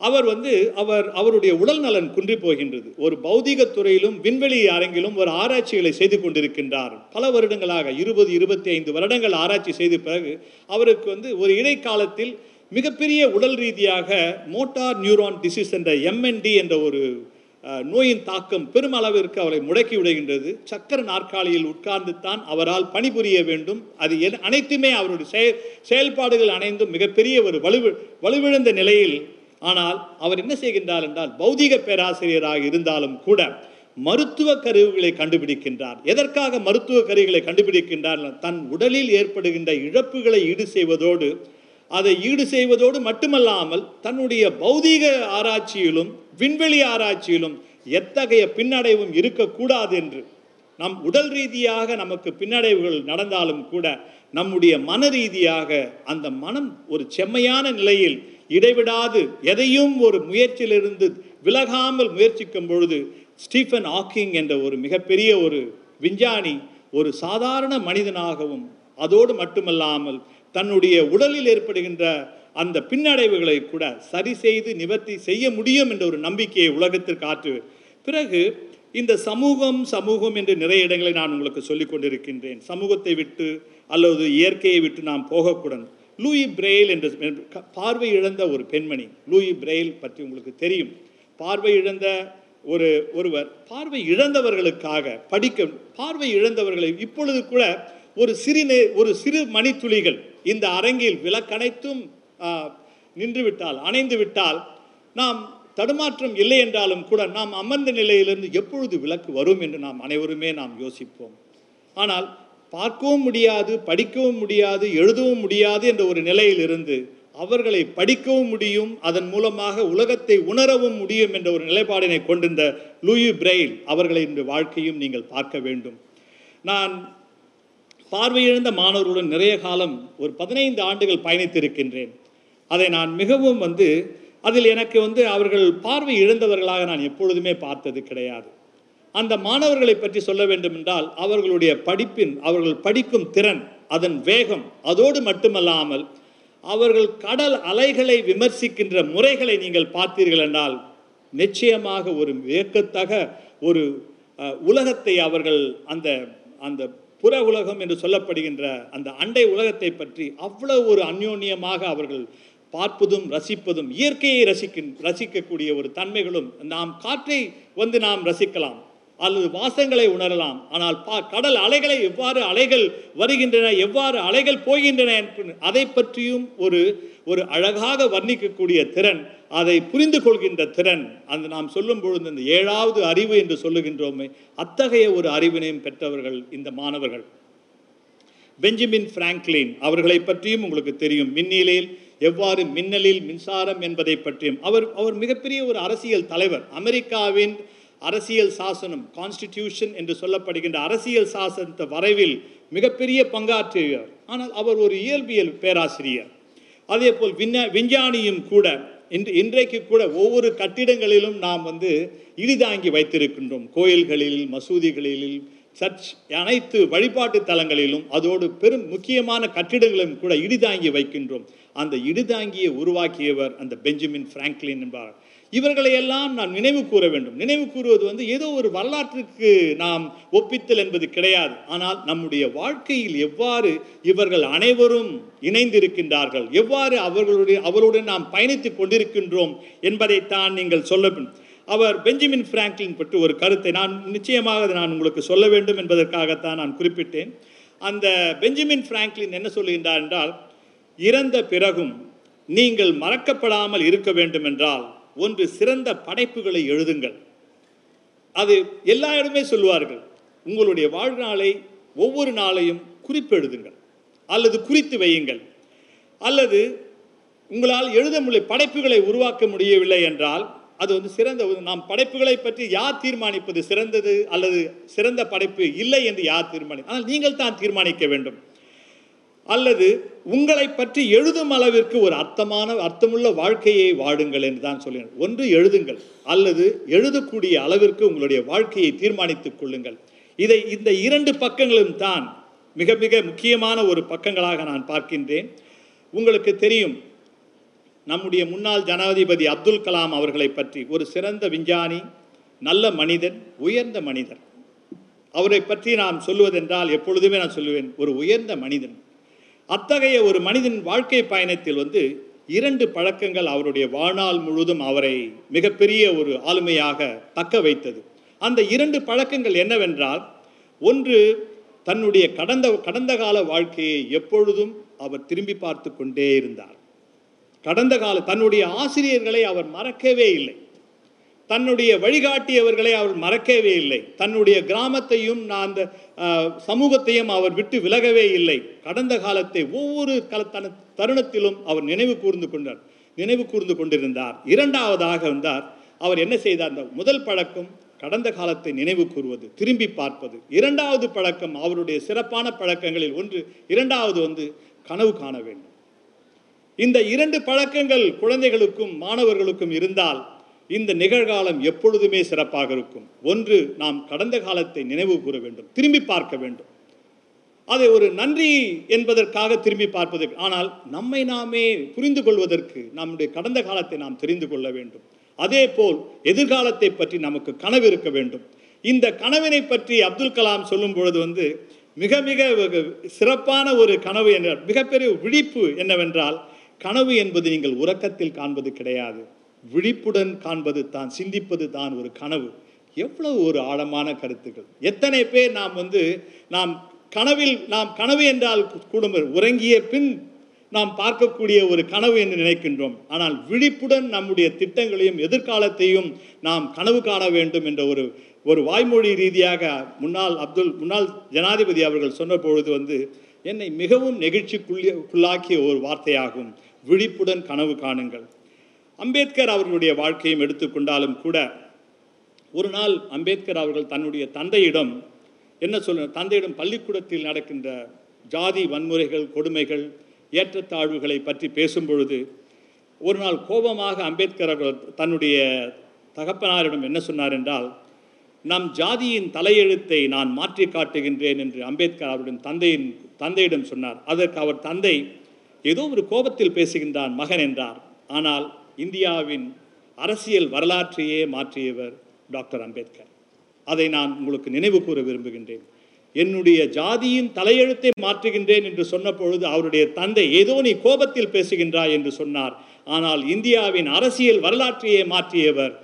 அவர் வந்து அவர் அவருடைய உடல் நலன் குன்றி போகின்றது. ஒரு பௌதிக துறையிலும் விண்வெளி அரங்கிலும் ஒரு ஆராய்ச்சிகளை செய்து கொண்டிருக்கின்றார். பல வருடங்களாக இருபது இருபத்தி ஐந்து வருடங்கள் ஆராய்ச்சி செய்த பிறகு அவருக்கு வந்து ஒரு இடைக்காலத்தில் மிகப்பெரிய உடல் ரீதியாக மோட்டார் நியூரான் டிசீஸ் என்ற எம்என்டி என்ற ஒரு நோயின் தாக்கம் பெருமளவிற்கு அவரை முடக்கி விடுகின்றது. சக்கர நாற்காலியில் உட்கார்ந்து தான் அவரால் பணிபுரிய வேண்டும். அது அனைத்துமே அவருடைய செயல் செயல்பாடுகள் அனைந்தும் மிகப்பெரிய ஒரு வலுவி வலுவிழந்த நிலையில். ஆனால் அவர் என்ன செய்கின்றார் என்றால் பௌதிக பேராசிரியராக இருந்தாலும் கூட மருத்துவ கருவிகளை கண்டுபிடிக்கின்றார். எதற்காக மருத்துவ கருவிகளை கண்டுபிடிக்கின்றார்? தன் உடலில் ஏற்படுகின்ற இழப்புகளை ஈடு செய்வதோடு அதை ஈடு செய்வதோடு மட்டுமல்லாமல் தன்னுடைய பௌதீக ஆராய்ச்சியிலும் விண்வெளி ஆராய்ச்சியிலும் எத்தகைய பின்னடைவும் இருக்கக்கூடாது என்று நம் உடல் ரீதியாக நமக்கு பின்னடைவுகள் நடந்தாலும் கூட நம்முடைய மன ரீதியாக அந்த மனம் ஒரு செம்மையான நிலையில் இடைவிடாது. எதையும் ஒரு முயற்சியிலிருந்து விலகாமல் முயற்சிக்கும் பொழுது ஸ்டீஃபன் ஹாக்கிங் என்ற ஒரு மிகப்பெரிய ஒரு விஞ்ஞானி ஒரு சாதாரண மனிதனாகவும் அதோடு மட்டுமல்லாமல் தன்னுடைய உடலில் ஏற்படுகின்ற அந்த பின்னடைவுகளை கூட சரி செய்து நிவர்த்தி செய்ய முடியும் என்ற ஒரு நம்பிக்கையை உலகத்திற்கு ஆற்று பிறகு இந்த சமூகம் சமூகம் என்று நிறைய இடங்களை நான் உங்களுக்கு சொல்லிக் கொண்டிருக்கின்றேன். சமூகத்தை விட்டு அல்லது இயற்கையை விட்டு நாம் போகக்கூடாது லூயி பிரெயில் என்ற பார்வை இழந்த ஒரு பெண்மணி லூயி பிரெயில் பற்றி உங்களுக்கு தெரியும். பார்வை இழந்த ஒரு ஒருவர் பார்வை இழந்தவர்களுக்காக படிக்க பார்வை இழந்தவர்களை இப்பொழுது கூட ஒரு சிறு ஒரு சிறு மணித்துளிகள் இந்த அரங்கில் விளக்கனைத்தும் நின்றுவிட்டால் அணைந்து விட்டால் நாம் தடுமாற்றம் இல்லை என்றாலும் கூட நாம் அமர்ந்த நிலையிலிருந்து எப்பொழுது விளக்கு வரும் என்று நாம் அனைவருமே நாம் யோசிப்போம். ஆனால் பார்க்கவும் முடியாது படிக்கவும் முடியாது எழுதவும் முடியாது என்ற ஒரு நிலையிலிருந்து அவர்களை படிக்கவும் முடியும் அதன் மூலமாக உலகத்தை உணரவும் முடியும் என்ற ஒரு நிலைப்பாடினை கொண்டிருந்த லூயி பிரெயில் அவர்களை இன்று வாழ்க்கையும் நீங்கள் பார்க்க வேண்டும். நான் பார்வையிழந்த மாணவர்களுடன் நிறைய காலம் ஒரு பதினைந்து ஆண்டுகள் பயணித்திருக்கின்றேன். அதை நான் மிகவும் வந்து அதில் எனக்கு வந்து அவர்கள் பார்வை இழந்தவர்களாக நான் எப்பொழுதுமே பார்த்தது கிடையாது. அந்த மாணவர்களை பற்றி சொல்ல வேண்டும் என்றால் அவர்களுடைய படிப்பின் அவர்கள் படிக்கும் திறன் அதன் வேகம் அதோடு மட்டுமல்லாமல் அவர்கள் கடல் அலைகளை விமர்சிக்கின்ற முறைகளை நீங்கள் பார்த்தீர்கள் என்றால் நிச்சயமாக ஒரு வியக்கத்தக ஒரு உலகத்தை அவர்கள் அந்த அந்த புற உலகம் என்று சொல்லப்படுகின்ற அந்த அண்டை உலகத்தை பற்றி அவ்வளவு ஒரு அந்யோன்யமாக அவர்கள் பார்ப்பதும் ரசிப்பதும் இயற்கையை ரசிக்க ரசிக்கக்கூடிய ஒரு தன்மைகளும் நாம் காற்றை வந்து நாம் ரசிக்கலாம். அல்லது வாசங்களை உணரலாம். ஆனால் பா கடல் அலைகளை எவ்வாறு அலைகள் வருகின்றன எவ்வாறு அலைகள் போகின்றன அதை பற்றியும் ஒரு ஒரு அழகாக வர்ணிக்கக்கூடிய திறன் அதை புரிந்து கொள்கின்ற திறன் அந்த நாம் சொல்லும் பொழுது இந்த ஏழாவது அறிவு என்று சொல்லுகின்றோமே அத்தகைய ஒரு அறிவினையும் பெற்றவர்கள் இந்த மாணவர்கள். பெஞ்சமின் பிராங்க்லின் அவர்களை பற்றியும் உங்களுக்கு தெரியும். மின்னிலையில் எவ்வாறு மின்னலில் மின்சாரம் என்பதை பற்றியும். அவர் அவர் மிகப்பெரிய ஒரு அரசியல் தலைவர். அமெரிக்காவின் அரசியல் சாசனம் கான்ஸ்டிடியூஷன் என்று சொல்லப்படுகின்ற அரசியல் சாசனத்தை வரைவில் மிகப்பெரிய பங்காற்றியவர். ஆனால் அவர் ஒரு இயல்பியல் பேராசிரியர். அதே போல் விண்ண விஞ்ஞானியும் கூட இன்று இன்றைக்கு கூட ஒவ்வொரு கட்டிடங்களிலும் நாம் வந்து இடிதாங்கி வைத்திருக்கின்றோம். கோயில்களில் மசூதிகளில் சர்ச் அனைத்து வழிபாட்டு தலங்களிலும் அதோடு பெரும் முக்கியமான கட்டிடங்களிலும் கூட இடிதாங்கி வைக்கின்றோம். அந்த இடுதாங்கியை உருவாக்கியவர் அந்த பெஞ்சமின் பிராங்க்லின் என்பார். இவர்களை எல்லாம் நாம் நினைவு கூற வேண்டும். நினைவு கூறுவது வந்து ஏதோ ஒரு வரலாற்றுக்கு நாம் ஒப்பித்தல் என்பது கிடையாது. ஆனால் நம்முடைய வாழ்க்கையில் எவ்வாறு இவர்கள் அனைவரும் இணைந்திருக்கின்றார்கள் எவ்வாறு அவர்களுடைய அவருடன் நாம் பயணித்துக் கொண்டிருக்கின்றோம் என்பதைத்தான் நீங்கள் சொல்ல அவர் பெஞ்சமின் பிராங்க்லின் பற்றி ஒரு கருத்தை நான் நிச்சயமாக அதை நான் உங்களுக்கு சொல்ல வேண்டும் என்பதற்காகத்தான் நான் குறிப்பிட்டேன். அந்த பெஞ்சமின் பிராங்க்லின் என்ன சொல்லுகின்றார் என்றால் இறந்த பிறகும் நீங்கள் மறக்கப்படாமல் இருக்க வேண்டுமென்றால் ஒன்று சிறந்த படைப்புகளை எழுதுங்கள். அது எல்லா இடமே சொல்லுவார்கள். உங்களுடைய வாழ்நாளை ஒவ்வொரு நாளையும் குறிப்பெழுதுங்கள் அல்லது குறித்து வையுங்கள். அல்லது உங்களால் எழுத முடிய படைப்புகளை உருவாக்க முடியவில்லை என்றால் அது வந்து சிறந்த நாம் படைப்புகளை பற்றி யார் தீர்மானிப்பது சிறந்தது அல்லது சிறந்த படைப்பு இல்லை என்று யார் தீர்மானி ஆனால் நீங்கள் தான் தீர்மானிக்க வேண்டும். அல்லது உங்களை பற்றி எழுதும் அளவிற்கு ஒரு அர்த்தமான அர்த்தமுள்ள வாழ்க்கையை வாடுங்கள் என்று தான் சொல்லுங்கள் ஒன்று எழுதுங்கள். அல்லது எழுதக்கூடிய அளவிற்கு உங்களுடைய வாழ்க்கையை தீர்மானித்துக் கொள்ளுங்கள். இதை இந்த இரண்டு பக்கங்களும் தான் மிக மிக முக்கியமான ஒரு பக்கங்களாக நான் பார்க்கின்றேன். உங்களுக்கு தெரியும் நம்முடைய முன்னாள் ஜனாதிபதி அப்துல் கலாம் அவர்களை பற்றி ஒரு சிறந்த விஞ்ஞானி நல்ல மனிதன் உயர்ந்த மனிதர். அவரை பற்றி நான் சொல்லுவதென்றால் எப்பொழுதுமே நான் சொல்லுவேன் ஒரு உயர்ந்த மனிதன். அத்தகைய ஒரு மனிதன் வாழ்க்கை பயணத்தில் வந்து இரண்டு பழக்கங்கள் அவருடைய வாழ்நாள் முழுதும் அவரை மிகப்பெரிய ஒரு ஆளுமையாக தக்க வைத்தது. அந்த இரண்டு பழக்கங்கள் என்னவென்றால் ஒன்று தன்னுடைய கடந்த கடந்த கால வாழ்க்கையை எப்பொழுதும் அவர் திரும்பி பார்த்து கொண்டே இருந்தார். கடந்த கால தன்னுடைய ஆசிரியர்களை அவர் மறக்கவே இல்லை. தன்னுடைய வழிகாட்டியவர்களை அவர் மறக்கவே இல்லை. தன்னுடைய கிராமத்தையும் நான் அந்த சமூகத்தையும் அவர் விட்டு விலகவே இல்லை. கடந்த காலத்தை ஒவ்வொரு கல தருணத்திலும் அவர் நினைவு கூர்ந்து கொண்டார் நினைவு கூர்ந்து கொண்டிருந்தார். இரண்டாவதாக வந்தார் அவர் என்ன செய்தார் அந்த முதல் பழக்கம் கடந்த காலத்தை நினைவு கூறுவது திரும்பி பார்ப்பது. இரண்டாவது பழக்கம் அவருடைய சிறப்பான பழக்கங்களில் ஒன்று இரண்டாவது வந்து கனவு காண வேண்டும். இந்த இரண்டு பழக்கங்கள் குழந்தைகளுக்கும் மாணவர்களுக்கும் இருந்தால் இந்த நிகழ்காலம் எப்பொழுதுமே சிறப்பாக இருக்கும். ஒன்று நாம் கடந்த காலத்தை நினைவு கூற வேண்டும் திரும்பி பார்க்க வேண்டும். அதை ஒரு நன்றி என்பதற்காக திரும்பி பார்ப்பதற்கு ஆனால் நம்மை நாமே புரிந்து கொள்வதற்கு நம்முடைய கடந்த காலத்தை நாம் தெரிந்து கொள்ள வேண்டும். அதே போல் எதிர்காலத்தை பற்றி நமக்கு கனவு இருக்க வேண்டும். இந்த கனவினை பற்றி அப்துல் கலாம் சொல்லும் பொழுது வந்து மிக மிக வெகு- சிறப்பான ஒரு கனவு என்ற மிகப்பெரிய விழிப்பு என்னவென்றால் கனவு என்பது நீங்கள் உறக்கத்தில் காண்பது கிடையாது. விழிப்புடன் காண்பது தான் சிந்திப்பது தான் ஒரு கனவு. எவ்வளவு ஒரு ஆழமான கருத்துக்கள். எத்தனை பேர் நாம் வந்து நாம் கனவில் நாம் கனவு என்றால் குடும்பம் உறங்கிய பின் நாம் பார்க்கக்கூடிய ஒரு கனவு என்று நினைக்கின்றோம். ஆனால் விழிப்புடன் நம்முடைய திட்டங்களையும் எதிர்காலத்தையும் நாம் கனவு காண வேண்டும் என்ற ஒரு ஒரு வாய்மொழி ரீதியாக முன்னாள் அப்துல் முன்னாள் ஜனாதிபதி அவர்கள் சொன்ன பொழுது வந்து என்னை மிகவும் நெகிழ்ச்சிக்குள்ளாக்கிய ஒரு வார்த்தையாகும். விழிப்புடன் கனவு காணுங்கள். அம்பேத்கர் அவர்களுடைய வாழ்க்கையும் எடுத்துக்கொண்டாலும் கூட ஒரு நாள் அம்பேத்கர் அவர்கள் தன்னுடைய தந்தையிடம் என்ன சொல்ல தந்தையிடம் பள்ளிக்கூடத்தில் நடக்கின்ற ஜாதி வன்முறைகள் கொடுமைகள் ஏற்றத்தாழ்வுகளை பற்றி பேசும் பொழுது ஒரு நாள் கோபமாக அம்பேத்கர் அவர்கள் தன்னுடைய தகப்பனாரிடம் என்ன சொன்னார் என்றால் நம் ஜாதியின் தலையெழுத்தை நான் மாற்றி காட்டுகின்றேன் என்று அம்பேத்கர் அவருடைய தந்தையின் தந்தையிடம் சொன்னார். அதற்கு அவர் தந்தை ஏதோ ஒரு கோபத்தில் பேசுகின்றான் மகன் என்றார். ஆனால் இந்தியாவின் அரசியல் வரலாற்றையே மாற்றியவர் டாக்டர் அம்பேத்கர். அதை நான் உங்களுக்கு நினைவு கூற விரும்புகின்றேன். என்னுடைய ஜாதியின் தலையெழுத்தை மாற்றுகின்றேன் என்று சொன்ன பொழுது அவருடைய தந்தை ஏதோ நீ கோபத்தில் பேசுகின்றாய் என்று சொன்னார். ஆனால் இந்தியாவின் அரசியல் வரலாற்றையே மாற்றியவர்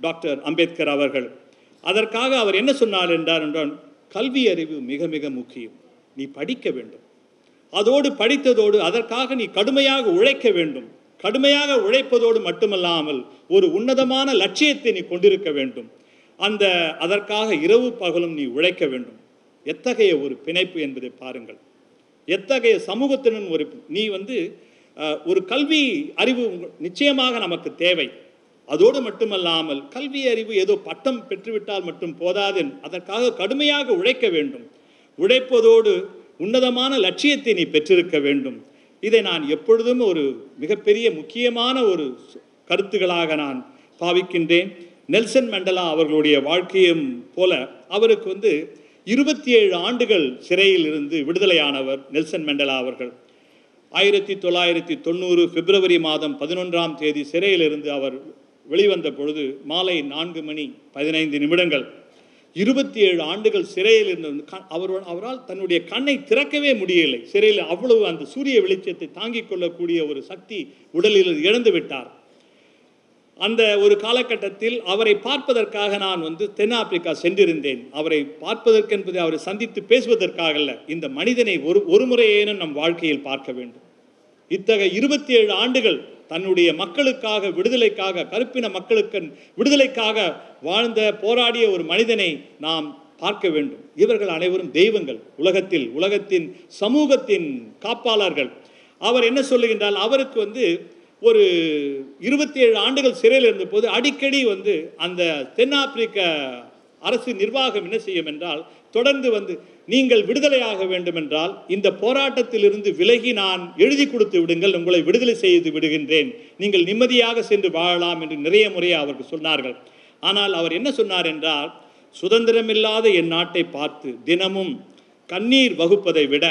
டாக்டர் அம்பேத்கர் அவர்கள். அதற்காக அவர் என்ன சொன்னார் என்றார் என்றால் கல்வி அறிவு மிக மிக முக்கியம். நீ படிக்க வேண்டும். அதோடு படித்ததோடு அதற்காக நீ கடுமையாக உழைக்க வேண்டும். கடுமையாக உழைப்பதோடு மட்டுமல்லாமல் ஒரு உன்னதமான லட்சியத்தை நீ கொண்டிருக்க வேண்டும். அந்த அதற்காக இரவு பகலும் நீ உழைக்க வேண்டும். எத்தகைய ஒரு பிணைப்பு என்பதை பாருங்கள். எத்தகைய சமூகத்தினும் ஒரு நீ வந்து ஒரு கல்வி அறிவு நிச்சயமாக நமக்கு தேவை. அதோடு மட்டுமல்லாமல் கல்வி அறிவு ஏதோ பட்டம் பெற்றுவிட்டால் மட்டும் போதாது. அதற்காக கடுமையாக உழைக்க வேண்டும். உழைப்பதோடு உன்னதமான லட்சியத்தை நீ பெற்றிருக்க வேண்டும். இதை நான் எப்பொழுதும் ஒரு மிகப்பெரிய முக்கியமான ஒரு கருத்துகளாக நான் பாவிக்கின்றேன். நெல்சன் மண்டலா அவர்களுடைய வாழ்க்கையும் போல அவருக்கு வந்து இருபத்தி ஏழு ஆண்டுகள் சிறையில் இருந்து விடுதலையானவர் நெல்சன் மண்டலா அவர்கள். ஆயிரத்தி தொள்ளாயிரத்தி தொண்ணூறு பிப்ரவரி மாதம் பதினொன்றாம் தேதி சிறையிலிருந்து அவர் வெளிவந்த பொழுது மாலை நான்கு மணி பதினைந்து நிமிடங்கள் இருபத்தி ஏழு ஆண்டுகள் சிறையில் இருந்த அவர் அவரால் தன்னுடைய கண்ணை திறக்கவே முடியவில்லை சிறையில் அவ்வளவு அந்த சூரிய வெளிச்சத்தை தாங்கிக் கொள்ளக்கூடிய ஒரு சக்தி உடலில் இழந்து விட்டார். அந்த ஒரு காலகட்டத்தில் அவரை பார்ப்பதற்காக நான் வந்து தென்னாப்பிரிக்கா சென்றிருந்தேன். அவரை பார்ப்பதற்கென்பது அவரை சந்தித்து பேசுவதற்காக அல்ல இந்த மனிதனை ஒரு ஒரு முறையேனும் நம் வாழ்க்கையில் பார்க்க வேண்டும். இத்தகைய இருபத்தி ஏழு ஆண்டுகள் தன்னுடைய மக்களுக்காக விடுதலைக்காக கருப்பின மக்களுக்கு விடுதலைக்காக வாழ்ந்த போராடிய ஒரு மனிதனை நாம் பார்க்க வேண்டும். இவர்கள் அனைவரும் தெய்வங்கள். உலகத்தில் உலகத்தின் சமூகத்தின் காப்பாளர்கள். அவர் என்ன சொல்லுகின்றால் அவருக்கு வந்து ஒரு இருபத்தி ஏழு ஆண்டுகள் சிறையில் இருந்தபோது அடிக்கடி வந்து அந்த தென்னாப்பிரிக்க அரசு நிர்வாகம் என்ன செய்யும் என்றால் தொடர்ந்து வந்து நீங்கள் விடுதலையாக வேண்டுமென்றால் இந்த போராட்டத்திலிருந்து விலகி நான் எழுதி கொடுத்து விடுங்கள் உங்களை விடுதலை செய்து விடுகின்றேன். நீங்கள் நிம்மதியாக சென்று வாழலாம் என்று நிறைய முறை அவருக்கு சொன்னார்கள். ஆனால் அவர் என்ன சொன்னார் என்றால் சுதந்திரமில்லாத என் நாட்டை பார்த்து தினமும் கண்ணீர் வகுப்பதை விட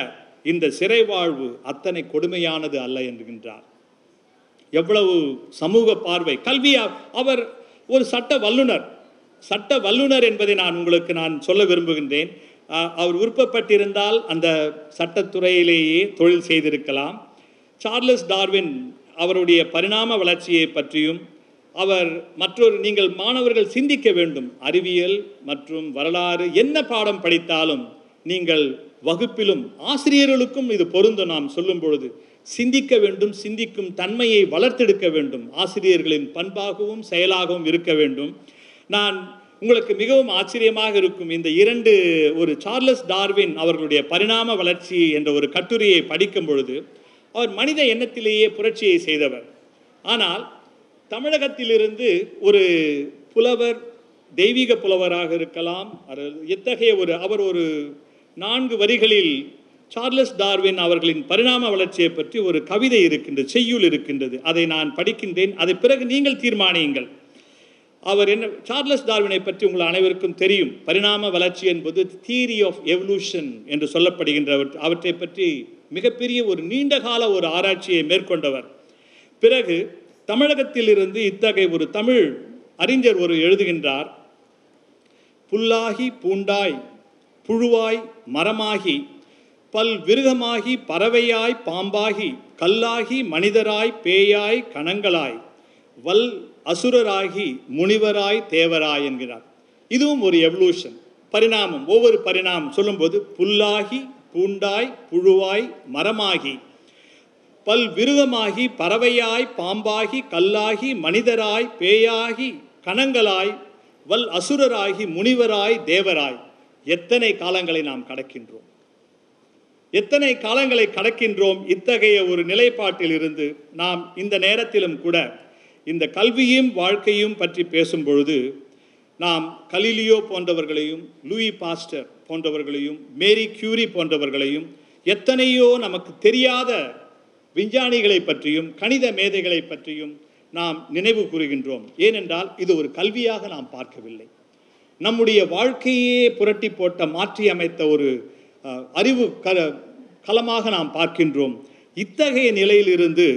இந்த சிறை வாழ்வு அத்தனை கொடுமையானது அல்ல என்கின்றார். எவ்வளவு சமூக பார்வை. கல்வியா அவர் ஒரு சட்ட வல்லுனர் சட்ட வல்லுனர் என்பதை நான் உங்களுக்கு நான் சொல்ல விரும்புகின்றேன். அவர் விருப்பப்பட்டிருந்தால் அந்த சட்டத்துறையிலேயே தொழில் செய்திருக்கலாம். சார்லஸ் டார்வின் அவருடைய பரிணாம வளர்ச்சியை பற்றியும் அவர் மற்றொரு நீங்கள் மாணவர்கள் சிந்திக்க வேண்டும். அறிவியல் மற்றும் வரலாறு என்ன பாடம் படித்தாலும் நீங்கள் வகுப்பிலும் ஆசிரியர்களுக்கும் இது பொருந்தும் நாம் சொல்லும் பொழுது. சிந்திக்க வேண்டும் சிந்திக்கும் தன்மையை வளர்த்தெடுக்க வேண்டும். ஆசிரியர்களின் பண்பாகவும் செயலாகவும் இருக்க வேண்டும். நான் உங்களுக்கு மிகவும் ஆச்சரியமாக இருக்கும் இந்த இரண்டு ஒரு சார்லஸ் டார்வின் அவர்களுடைய பரிணாம வளர்ச்சி என்ற ஒரு கட்டுரையை படிக்கும் பொழுது அவர் மனித எண்ணத்திலேயே புரட்சியை செய்தவர். ஆனால் தமிழகத்திலிருந்து ஒரு புலவர் தெய்வீக புலவராக இருக்கலாம் எத்தகைய ஒரு அவர் ஒரு நான்கு வரிகளில் சார்லஸ் டார்வின் அவர்களின் பரிணாம வளர்ச்சியை பற்றி ஒரு கவிதை இருக்கின்றது செய்யுள் இருக்கின்றது. அதை நான் படிக்கின்றேன். அதை பிறகு நீங்கள் தீர்மானியுங்கள். அவர் என்ன சார்லஸ் டார்வினை பற்றி உங்கள் அனைவருக்கும் தெரியும். பரிணாம வளர்ச்சி என்பது தியரி ஆஃப் எவல்யூஷன் என்று சொல்லப்படுகின்ற அவற்றை- பற்றி மிகப்பெரிய ஒரு நீண்டகால ஒரு ஆராய்ச்சியை மேற்கொண்டவர். பிறகு தமிழகத்திலிருந்து இத்தகைய ஒரு தமிழ் அறிஞர் ஒரு எழுதுகின்றார். புல்லாகி பூண்டாய் புழுவாய் மரமாகி பல் விருகமாகி பறவையாய் பாம்பாகி கல்லாகி மனிதராய் பேயாய் கணங்களாய் வல் அசுரராகி முனிவராய் தேவராய் என்கிறார். இதுவும் ஒரு எவல்யூஷன் பரிணாமம் ஒவ்வொரு பரிணாமம் சொல்லும்போது புல்லாகி பூண்டாய் புழுவாய் மரமாகி பல் விருகமாகி பறவையாய் பாம்பாகி கல்லாகி மனிதராய் பேயாகி கணங்களாய் வல் அசுரராகி முனிவராய் தேவராய். எத்தனை காலங்களை நாம் கடக்கின்றோம்? எத்தனை காலங்களை கடக்கின்றோம்? இத்தகைய ஒரு நிலைப்பாட்டில் இருந்து நாம் இந்த நேரத்திலும் கூட இந்த கல்வியும் வாழ்க்கையும் பற்றி பேசும் பொழுது நாம் கலிலியோ போன்றவர்களையும் லூயி பாஸ்டர் போன்றவர்களையும் மேரி கியூரி போன்றவர்களையும் எத்தனையோ நமக்கு தெரியாத விஞ்ஞானிகளை பற்றியும் கணித மேதைகளை பற்றியும் நாம் நினைவு கூறுகின்றோம். ஏனென்றால் இது ஒரு கல்வியாக நாம் பார்க்கவில்லை. நம்முடைய வாழ்க்கையே புரட்டி போட்ட மாற்றி அமைத்த ஒரு அறிவு க களமாக நாம் பார்க்கின்றோம். இத்தகைய நிலையிலிருந்து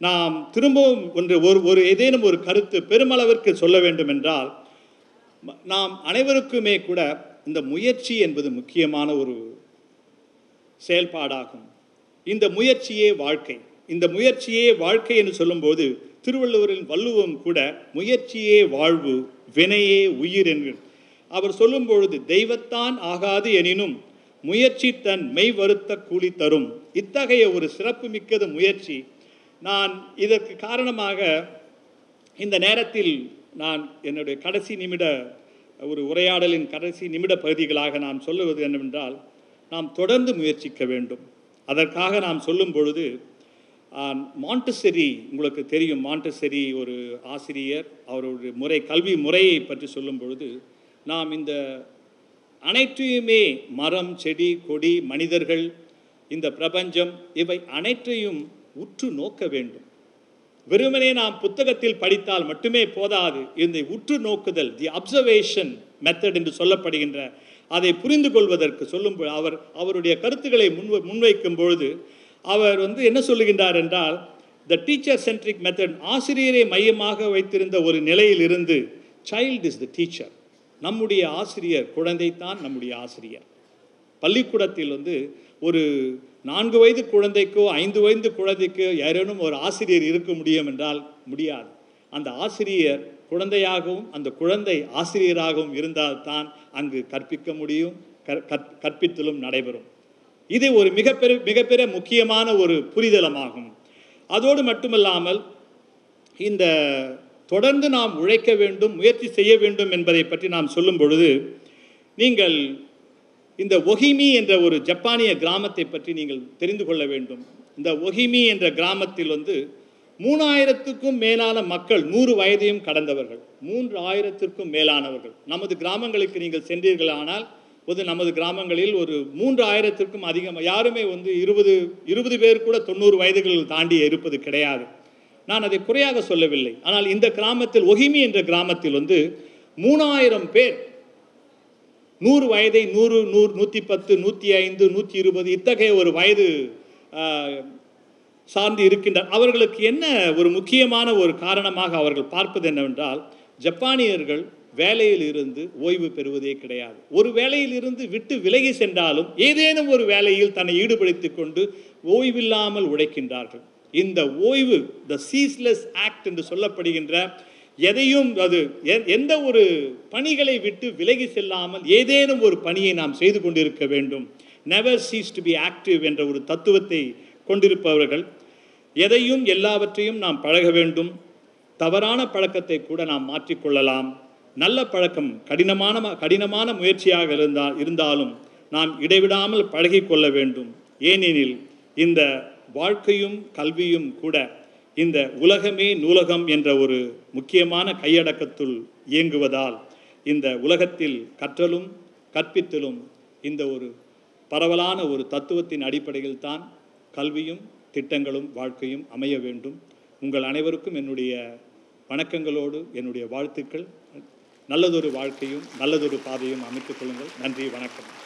நாம் திரும்பவும் ஒன்று ஒரு ஒரு ஏதேனும் ஒரு கருத்து பெருமளவிற்கு சொல்ல வேண்டும் என்றால் நாம் அனைவருக்குமே கூட இந்த முயற்சி என்பது முக்கியமான ஒரு செயல்பாடாகும். இந்த முயற்சியே வாழ்க்கை. இந்த முயற்சியே வாழ்க்கை என்று சொல்லும்போது திருவள்ளுவரின் வள்ளுவம் கூட முயற்சியே வாழ்வு வினையே உயிர் என்று அவர் சொல்லும் பொழுது தெய்வத்தான் ஆகாது எனினும் முயற்சி தன் மெய் வருத்த கூலி தரும். இத்தகைய ஒரு சிறப்பு மிக்கது முயற்சி நான் இதற்கு காரணமாக இந்த நேரத்தில் நான் என்னுடைய கடைசி நிமிட ஒரு உரையாடலின் கடைசி நிமிட பகுதிகளாக நான் சொல்லுவது என்னவென்றால் நாம் தொடர்ந்து முயற்சிக்க வேண்டும். அதற்காக நாம் சொல்லும் பொழுது மாண்டசெரி உங்களுக்கு தெரியும். மாண்டசெரி ஒரு ஆசிரியர் அவருடைய முறை கல்வி முறையை பற்றி சொல்லும் பொழுது நாம் இந்த அனைத்தையுமே மரம் செடி கொடி மனிதர்கள் இந்த பிரபஞ்சம் இவை அனைத்தையும் உற்று நோக்க வேண்டும். வெறுமனே நாம் புத்தகத்தில் படித்தால் மட்டுமே போதாது. இந்த உற்று நோக்குதல் தி அப்சர்வேஷன் மெத்தட் என்று சொல்லப்படுகின்ற அதை புரிந்து கொள்வதற்கு சொல்லும் அவர் அவருடைய கருத்துக்களை முன் முன்வைக்கும் பொழுது அவர் வந்து என்ன சொல்லுகின்றார் என்றால் த டீச்சர் சென்ட்ரிக் மெத்தட் ஆசிரியரை மையமாக வைத்திருந்த ஒரு நிலையில் இருந்து சைல்ட் இஸ் த டீச்சர் நம்முடைய ஆசிரியர் குழந்தைத்தான் நம்முடைய ஆசிரியர். பள்ளிக்கூடத்தில் வந்து ஒரு நான்கு வயது குழந்தைக்கோ ஐந்து வயது குழந்தைக்கோ யாரேனும் ஒரு ஆசிரியர் இருக்க முடியும் என்றால் முடியாது. அந்த ஆசிரியர் குழந்தையாகவும் அந்த குழந்தை ஆசிரியராகவும் இருந்தால் தான் அங்கு கற்பிக்க முடியும் கற்- கற்- கற்பித்தலும் நடைபெறும். இது ஒரு மிகப்பெரிய மிகப்பெரிய முக்கியமான ஒரு புரிதலமாகும். அதோடு மட்டுமல்லாமல் இந்த தொடர்ந்து நாம் உழைக்க வேண்டும் முயற்சி செய்ய வேண்டும் என்பதை பற்றி நாம் சொல்லும் பொழுது நீங்கள் இந்த ஒஹிமி என்ற ஒரு ஜப்பானிய கிராமத்தை பற்றி நீங்கள் தெரிந்து கொள்ள வேண்டும். இந்த ஒஹிமி என்ற கிராமத்தில் வந்து மூணாயிரத்துக்கும் மேலான மக்கள் நூறு வயதையும் கடந்தவர்கள். மூன்று ஆயிரத்திற்கும் மேலானவர்கள். நமது கிராமங்களுக்கு நீங்கள் சென்றீர்களானால் ஒரு நமது கிராமங்களில் ஒரு மூன்று ஆயிரத்திற்கும் அதிகமாக யாருமே வந்து இருபது இருபது பேர் கூட தொண்ணூறு வயதுகளில் தாண்டி இருப்பது கிடையாது. நான் அதை குறையாக சொல்லவில்லை. ஆனால் இந்த கிராமத்தில் ஒஹிமி என்ற கிராமத்தில் வந்து மூணாயிரம் பேர் நூறு வயதை நூறு நூறு நூற்றி பத்து நூற்றி ஐந்து நூற்றி இருபது இத்தகைய ஒரு வயது சார்ந்து இருக்கின்றனர் அவர்களுக்கு என்ன ஒரு முக்கியமான ஒரு காரணமாக அவர்கள் பார்ப்பது என்னவென்றால் ஜப்பானியர்கள் வேலையில் இருந்து ஓய்வு பெறுவதே கிடையாது. ஒரு வேலையில் இருந்து விட்டு விலகி சென்றாலும் ஏதேனும் ஒரு வேலையில் தன்னை ஈடுபடுத்திக் கொண்டு ஓய்வில்லாமல் உழைக்கின்றார்கள். இந்த ஓய்வு த சீஸ்லெஸ் ஆக்ட் என்று சொல்லப்படுகின்ற எதையும் அது எந்த ஒரு பணிகளை விட்டு விலகி செல்லாமல் ஏதேனும் ஒரு பணியை நாம் செய்து கொண்டிருக்க வேண்டும். Never cease to be active என்ற ஒரு தத்துவத்தை கொண்டிருப்பவர்கள். எதையும் எல்லாவற்றையும் நாம் பழக வேண்டும். தவறான பழக்கத்தை கூட நாம் மாற்றிக்கொள்ளலாம். நல்ல பழக்கம் கடினமான கடினமான முயற்சியாக இருந்தால் இருந்தாலும் நாம் இடைவிடாமல் பழகிக்கொள்ள வேண்டும். ஏனெனில் இந்த வாழ்க்கையும் கல்வியும் கூட இந்த உலகமே நூலகம் என்ற ஒரு முக்கியமான கையடக்கத்துள் இயங்குவதால் இந்த உலகத்தில் கற்றலும் கற்பித்தலும் இந்த ஒரு பரவலான ஒரு தத்துவத்தின் அடிப்படையில் தான் கல்வியும் திட்டங்களும் வாழ்க்கையும் அமைய வேண்டும். உங்கள் அனைவருக்கும் என்னுடைய வணக்கங்களோடு என்னுடைய வாழ்த்துக்கள். நல்லதொரு வாழ்க்கையும் நல்லதொரு பாதையும் அமைத்துக் கொள்ளுங்கள். நன்றி வணக்கம்.